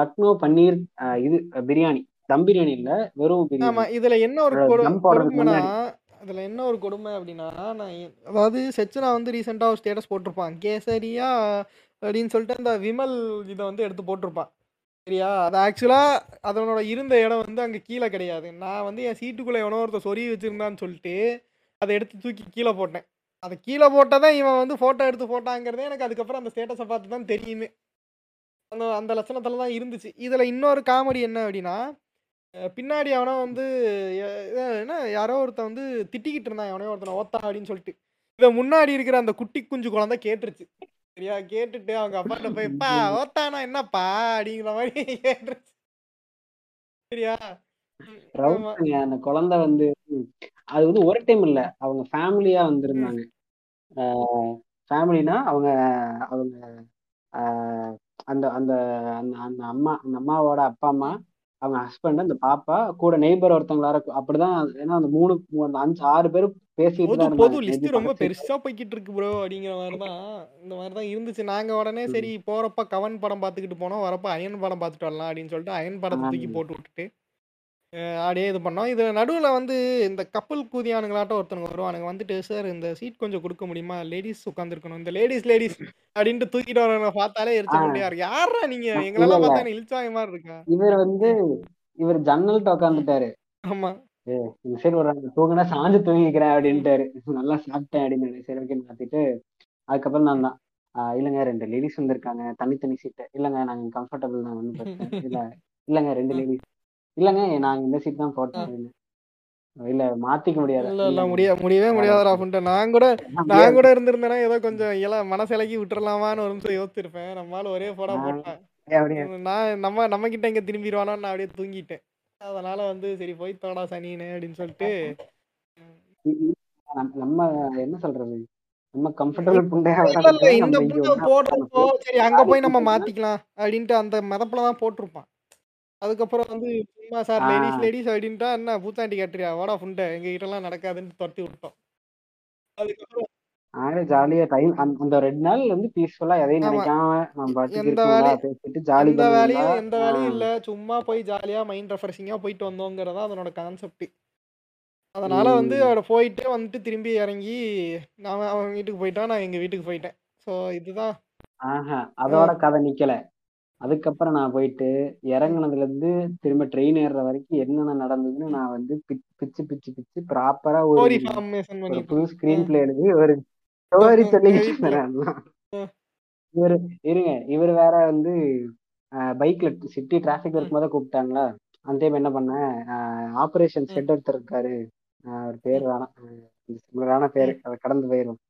Speaker 2: லக்னோ பன்னீர் இது பிரியாணி. தம் பிரியாணி இல்ல வெறும் பிரியாணி.
Speaker 1: இதுல என்ன ஒரு அதில் என்ன ஒரு கொடுமை அப்படின்னா நான் அதாவது செச்சனா வந்து ரீசெண்டாக ஒரு ஸ்டேட்டஸ் போட்டிருப்பான். கேசரியா அப்படின்னு சொல்லிட்டு அந்த விமல் இதை வந்து எடுத்து போட்டிருப்பான். சரியா? அது ஆக்சுவலாக அதனோட இருந்த இடம் வந்து அங்கே கீழே கிடையாது. நான் வந்து என் சீட்டுக்குள்ளே எவனோ ஒருத்தர் சொறி வச்சுருந்தான்னு சொல்லிட்டு அதை எடுத்து தூக்கி கீழே போட்டேன். அதை கீழே போட்டதான் இவன் வந்து ஃபோட்டோ எடுத்து போட்டாங்கிறதே எனக்கு அதுக்கப்புறம் அந்த ஸ்டேட்டஸை பார்த்து தான் தெரியுமே. அந்த அந்த லட்சணத்தில் தான் இருந்துச்சு. இதில் இன்னொரு காமெடி என்ன அப்படின்னா பின்னாடி அவனோ வந்து என்ன யாரோ ஒருத்தன் வந்து திட்டிக்கிட்டு இருந்தான் எவனோ ஒருத்தனை ஓத்தா அப்படின்னு சொல்லிட்டு. இதை முன்னாடி இருக்கிற அந்த குட்டி குஞ்சு குழந்தை கேட்டுருச்சு. சரியா? கேட்டுட்டு அவங்க அப்பாட்ட போய் பா ஓத்தானா என்னப்பா? அப்படிங்கிற மாதிரி கேட்டுருச்சு. சரியா?
Speaker 2: அந்த குழந்தை வந்து அது வந்து ஒரு டைம் இல்ல. அவங்க ஃபேமிலியா வந்திருந்தாங்க. ஃபேமிலினா அவங்க அவங்க அந்த அந்த அந்த அம்மா அந்த அம்மாவோட அப்பா அம்மா அவங்க ஹஸ்பண்ட் அந்த பாப்பா கூட நெய்பர் ஒருத்தவங்களா இருக்கும் அப்படிதான் ஏன்னா அந்த மூணு அந்த அஞ்சு ஆறு பேரும் பேசிட்டு
Speaker 1: பொது லிஸ்ட்
Speaker 2: மேபி
Speaker 1: ரொம்ப பெருசா போய்கிட்டு இருக்கு ப்ரோ அப்படிங்கிற மாதிரி தான் இந்த மாதிரி தான் இருந்துச்சு. நாங்க உடனே சரி போறப்ப கவன் படம் பார்த்துக்கிட்டு போனோம் வரப்ப அயன் படம் பார்த்துட்டு வரலாம் அப்படின்னு சொல்லிட்டு அயன் படத்தை தூக்கி போட்டு விட்டுட்டு அப்படியே இது பண்ணோம். இது நடுவில் வந்து இந்த கப்பல் கூதியானுங்களாட்டம் ஒருத்தனுங்க வருவானுங்க. வந்துட்டு சார் இந்த சீட் கொஞ்சம் கொடுக்க முடியுமா? லேடிஸ் உட்காந்துருக்கணும் இந்த லேடிஸ் லேடிஸ் அப்படின்ட்டு தூக்கிட்டு வரவங்க பார்த்தாலே எரிச்ச
Speaker 2: ஆ.
Speaker 1: முடியாது யாரா நீங்க? எங்களெல்லாம். பார்த்தா இழிச்சாய மாதிரி இருக்கா?
Speaker 2: இவர் வந்து இவர் ஜன்னல்கிட்ட உட்காந்துட்டாரு
Speaker 1: ஆமா.
Speaker 2: சைடு ஒரு தூங்கினா சாஞ்சு தூங்கிக்கிறேன் அப்படின்ட்டாரு. நல்லா சாப்பிட்டேன் அப்படின்னு சரி ஓகே மாத்திட்டு அதுக்கப்புறம் நான் தான் இல்லைங்க ரெண்டு லேடிஸ் வந்திருக்காங்க. தனித்தனி சீட்டு இல்லைங்க நாங்க கம்ஃபர்டபுள் தான். பிரச்சனை இல்ல. இல்லைங்க ரெண்டு லேடிஸ் இல்லைங்க நாங்க இந்த சீட் தான் அப்படின்னு. இல்ல மாத்திக்க முடியாது.
Speaker 1: இல்ல முடிய முடியவே முடியாதுடா அப்படின்ட்டு நான் கூட நான் கூட இருந்திருந்தேன்னா ஏதோ கொஞ்சம் எல்லாம் மனசிலக்கி விட்டுறலாமான்னு ஒரு நிமிஷம் யோசிச்சிருப்பேன். நம்மளால ஒரே போடா
Speaker 2: நான்
Speaker 1: போட்டான். நான் நம்ம நம்ம கிட்ட இங்க திரும்பிடுவானோ நான் அப்படியே தூங்கிட்டேன். அதனால வந்து சரி போய் தோடா சனின்னு அப்படின்னு சொல்லிட்டு
Speaker 2: நம்ம- என்ன சொல்றது? நம்ம கம்ஃபர்டபுள் புண்டையா
Speaker 1: இந்த புண்டை போடுறப்போ சரி அங்க போய் நம்ம மாத்திக்கலாம் அப்படின்ட்டு அந்த மதப்புல தான் போட்டிருப்பான். அதுக்கப்புறம் வந்து சும்மா சார் லேடிஸ் லேடிஸ் அப்படின்ட்டா என்ன பூத்தாண்டி கேட்டுறியா? வாடா புண்டை எங்க கிட்ட எல்லாம் நடக்காதுன்னு துரத்தி விட்டோம். அதுக்கப்புறம்
Speaker 2: ஆனா ஜாலியா டைம் அந்த ரெண்டு நாள் வந்து பீஸ்ஃபுல்லா எதையும் நினைக்காம நம்ம
Speaker 1: எந்த வேலையும்
Speaker 2: பேசிட்டு ஜாலி
Speaker 1: எந்த வேலையும் எந்த வேலையும் இல்ல. சும்மா போய் ஜாலியா மைண்ட் ரெஃப்ரெஷிங்கா போயிட்டு வந்தோங்கிறதா அதனோட கான்செப்ட் அதனால வந்து அவட போயிட்டு வந்துட்டு திரும்பி இறங்கி நான் அவன் வீட்டுக்கு போயிட்டான் நான் எங்க வீட்டுக்கு போயிட்டேன். ஸோ இதுதான்.
Speaker 2: அதோட கதை நிக்கல. அதுக்கப்புறம் நான் போயிட்டு இறங்குனதுல இருந்து திரும்ப ட்ரெயின் ஏறுற வரைக்கும் என்னென்ன நடந்ததுன்னு. நான் வந்து பிச்சு பிச்சு பிச்சு ப்ராப்பரா ஒரு புது ஸ்கிரீன் பிளே எழுதி ஒரு ஸ்டோரி நான். இவரு இருங்க இவர் வேற வந்து பைக்ல சிட்டி டிராஃபிக் இருக்கும்போது கூப்பிட்டாங்களா? அந்த டைம் என்ன பண்ணேன் ஆபரேஷன் ஷெட் ஒருத்தர் இருக்காரு. அவர் பேர் வேணாம். பேர். அதை கடந்து போயிடும்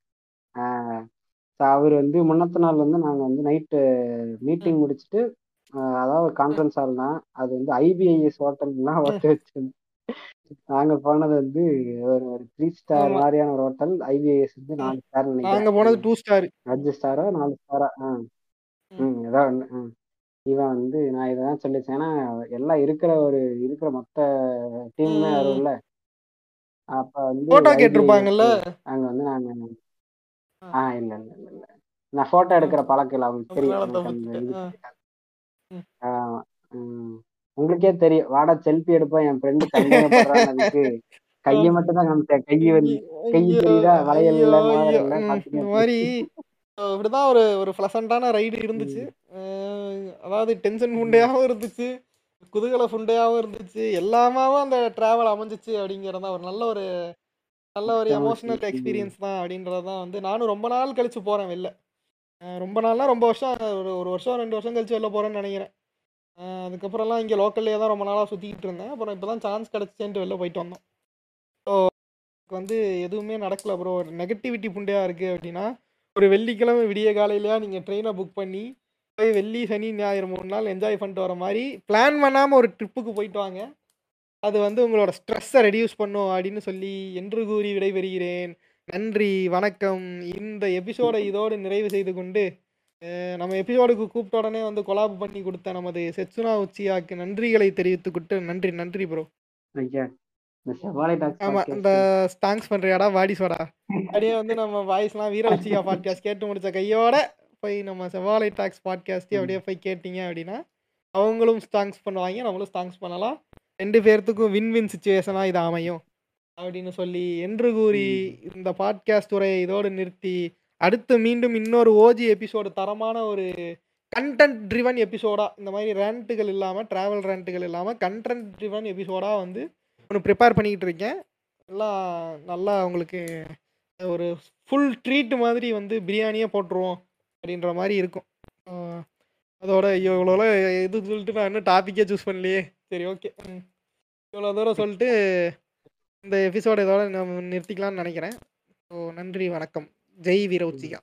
Speaker 2: அவர் வந்து முன்னத்த நாள் வந்து நாங்க வந்து நைட்டு மீட்டிங் முடிச்சுட்டு அதாவது கான்ஃபரன்ஸ் ஹால் தான் அது வந்து ஐபிஐஎஸ் ஹோட்டல்லாம் ஒட்டு வச்சு நாங்க போனது வந்து ஒரு ஒரு த்ரீ ஸ்டார் மாதிரியான ஒரு ஹோட்டல் ஐபிஐஎஸ் வந்து நாலு ஸ்டார்
Speaker 1: நாங்க
Speaker 2: நினைக்கிறேன்
Speaker 1: போனது டூ ஸ்டார்
Speaker 2: அஞ்சு ஸ்டாரோ நாலு ஸ்டாரா ஆ. ம். ஏதாவது ம். இவன் வந்து நான் இதான் சொல்லிச்சேன். ஏன்னா எல்லாம் இருக்கிற ஒரு இருக்கிற மொத்த டீமுமே வரும்ல அப்ப வந்து
Speaker 1: போட்டோ
Speaker 2: ஐபிஐஎஸ்
Speaker 1: கேட்டிருப்பாங்கல்ல?
Speaker 2: அங்க வந்து நாங்க ஆ. இல்ல இல்ல இல்ல இல்ல. நான் போட்டோ எடுக்கிற பழக்கம் இல்லை அவங்களுக்கு தெரியும். உங்களுக்கே தெரியும். வாடா செல்ஃபி எடுப்போம். என் ஃப்ரெண்டு சந்தேகப்படுறான்னு கையை மட்டும் தான் காமிச்சேன். கை வந்து கை தெரியுதா? வளையல் இல்ல
Speaker 1: மாதிரி இப்படிதான் ஒரு ஒரு ப்ளசண்டான ரைடு இருந்துச்சு. அதாவது டென்ஷன் ஃபுண்டையாகவும் இருந்துச்சு. குதூகல ஃபுண்டையாகவும் இருந்துச்சு. எல்லாமாவும் அந்த டிராவல் அமைஞ்சிச்சு அப்படிங்கிறதா ஒரு நல்ல ஒரு நல்ல ஒரு எமோஷனல் எக்ஸ்பீரியன்ஸ் தான் அப்படின்றது தான் வந்து நானும் ரொம்ப நாள் கழிச்சு போகிறேன் வெளில. ரொம்ப நாள்னா ரொம்ப வருஷம் ஒரு ஒரு வருஷம் ரெண்டு வருஷம் கழிச்சு வெளில போகிறேன்னு நினைக்கிறேன். அதுக்கப்புறம்லாம் இங்கே லோக்கல்லே தான் ரொம்ப நாளாக சுற்றிக்கிட்டு இருந்தேன். அப்புறம் இப்போ தான் சான்ஸ் கிடச்சிச்சேன்ட்டு வெளில போயிட்டு வந்தோம். எனக்கு வந்து எதுவுமே நடக்கல ப்ரோ ஒரு நெகட்டிவிட்டி புண்டையாக இருக்குது அப்படின்னா ஒரு வெள்ளிக்கிழமை விடிய காலையிலயா நீங்கள் ட்ரெயினை புக் பண்ணி போய் வெள்ளி சனி ஞாயிறு மூணு நாள் என்ஜாய் பண்ணிட்டு வர மாதிரி பிளான் பண்ணாமல் ஒரு ட்ரிப்புக்கு போயிட்டு வாங்க. அது வந்து உங்களோட ஸ்ட்ரெஸ்ஸை ரெடியூஸ் பண்ணும் அப்படின்னு சொல்லி என்று கூறி விடைபெறுகிறேன். நன்றி வணக்கம். இந்த எபிசோடை இதோடு நிறைவு செய்து கொண்டு நம்ம எபிசோடுக்கு கூப்பிட்ட உடனே வந்து கொலாப் பண்ணி கொடுத்த நமது செட்சுனா உச்சியாக்கு நன்றிகளை தெரிவித்துக்கிட்டு நன்றி நன்றி ப்ரோ ஆமா இந்த தேங்க்ஸ் பண்றியாடா வாடி சோடா. அப்படியே வந்து நம்ம வாய்ஸ்லாம் வீர உச்சிகா பாட்காஸ்ட் கேட்டு முடிச்ச கையோட போய் நம்ம செவ்வாழை டாக்ஸ் பாட்காஸ்டே அப்படியே போய் கேட்டீங்க அப்படின்னா அவங்களும் ஸ்டாங்ஸ் பண்ணுவாங்க நம்மளும் ஸ்டாங்ஸ் பண்ணலாம். ரெண்டு பேர்த்துக்கும் வின் வின் சுச்சுவேஷனாக இது அமையும். அப்படின்னு சொல்லி என்று கூறி இந்த பாட்காஸ்ட் உரையை இதோடு நிறுத்தி அடுத்து மீண்டும் இன்னொரு ஓஜி எபிசோடு தரமான ஒரு கண்டென்ட் ட்ரிவன் எபிசோடா இந்த மாதிரி ரேண்ட்டுகள் இல்லாமல் ட்ராவல் ரேண்ட்டுகள் இல்லாமல் கண்டென்ட் ட்ரிவன் எபிசோடாக வந்து ஒன்று ப்ரிப்பேர் பண்ணிக்கிட்டு இருக்கேன். எல்லாம் நல்லா உங்களுக்கு ஒரு ஃபுல் ட்ரீட் மாதிரி வந்து பிரியாணியே போட்டுருவோம் அப்படின்ற மாதிரி இருக்கும். அதோட ஐயோ இவ்வளோ இது சொல்லிட்டு நான் இன்னும் டாப்பிக்கே சூஸ் பண்ணலையே. சரி ஓகே இவ்வளோ தூரம் சொல்லிட்டு இந்த எபிசோட இதோட நம்ம நிறுத்திக்கலாம்னு நினைக்கிறேன். ஸோ நன்றி வணக்கம். ஜெய் வீர உச்சிகா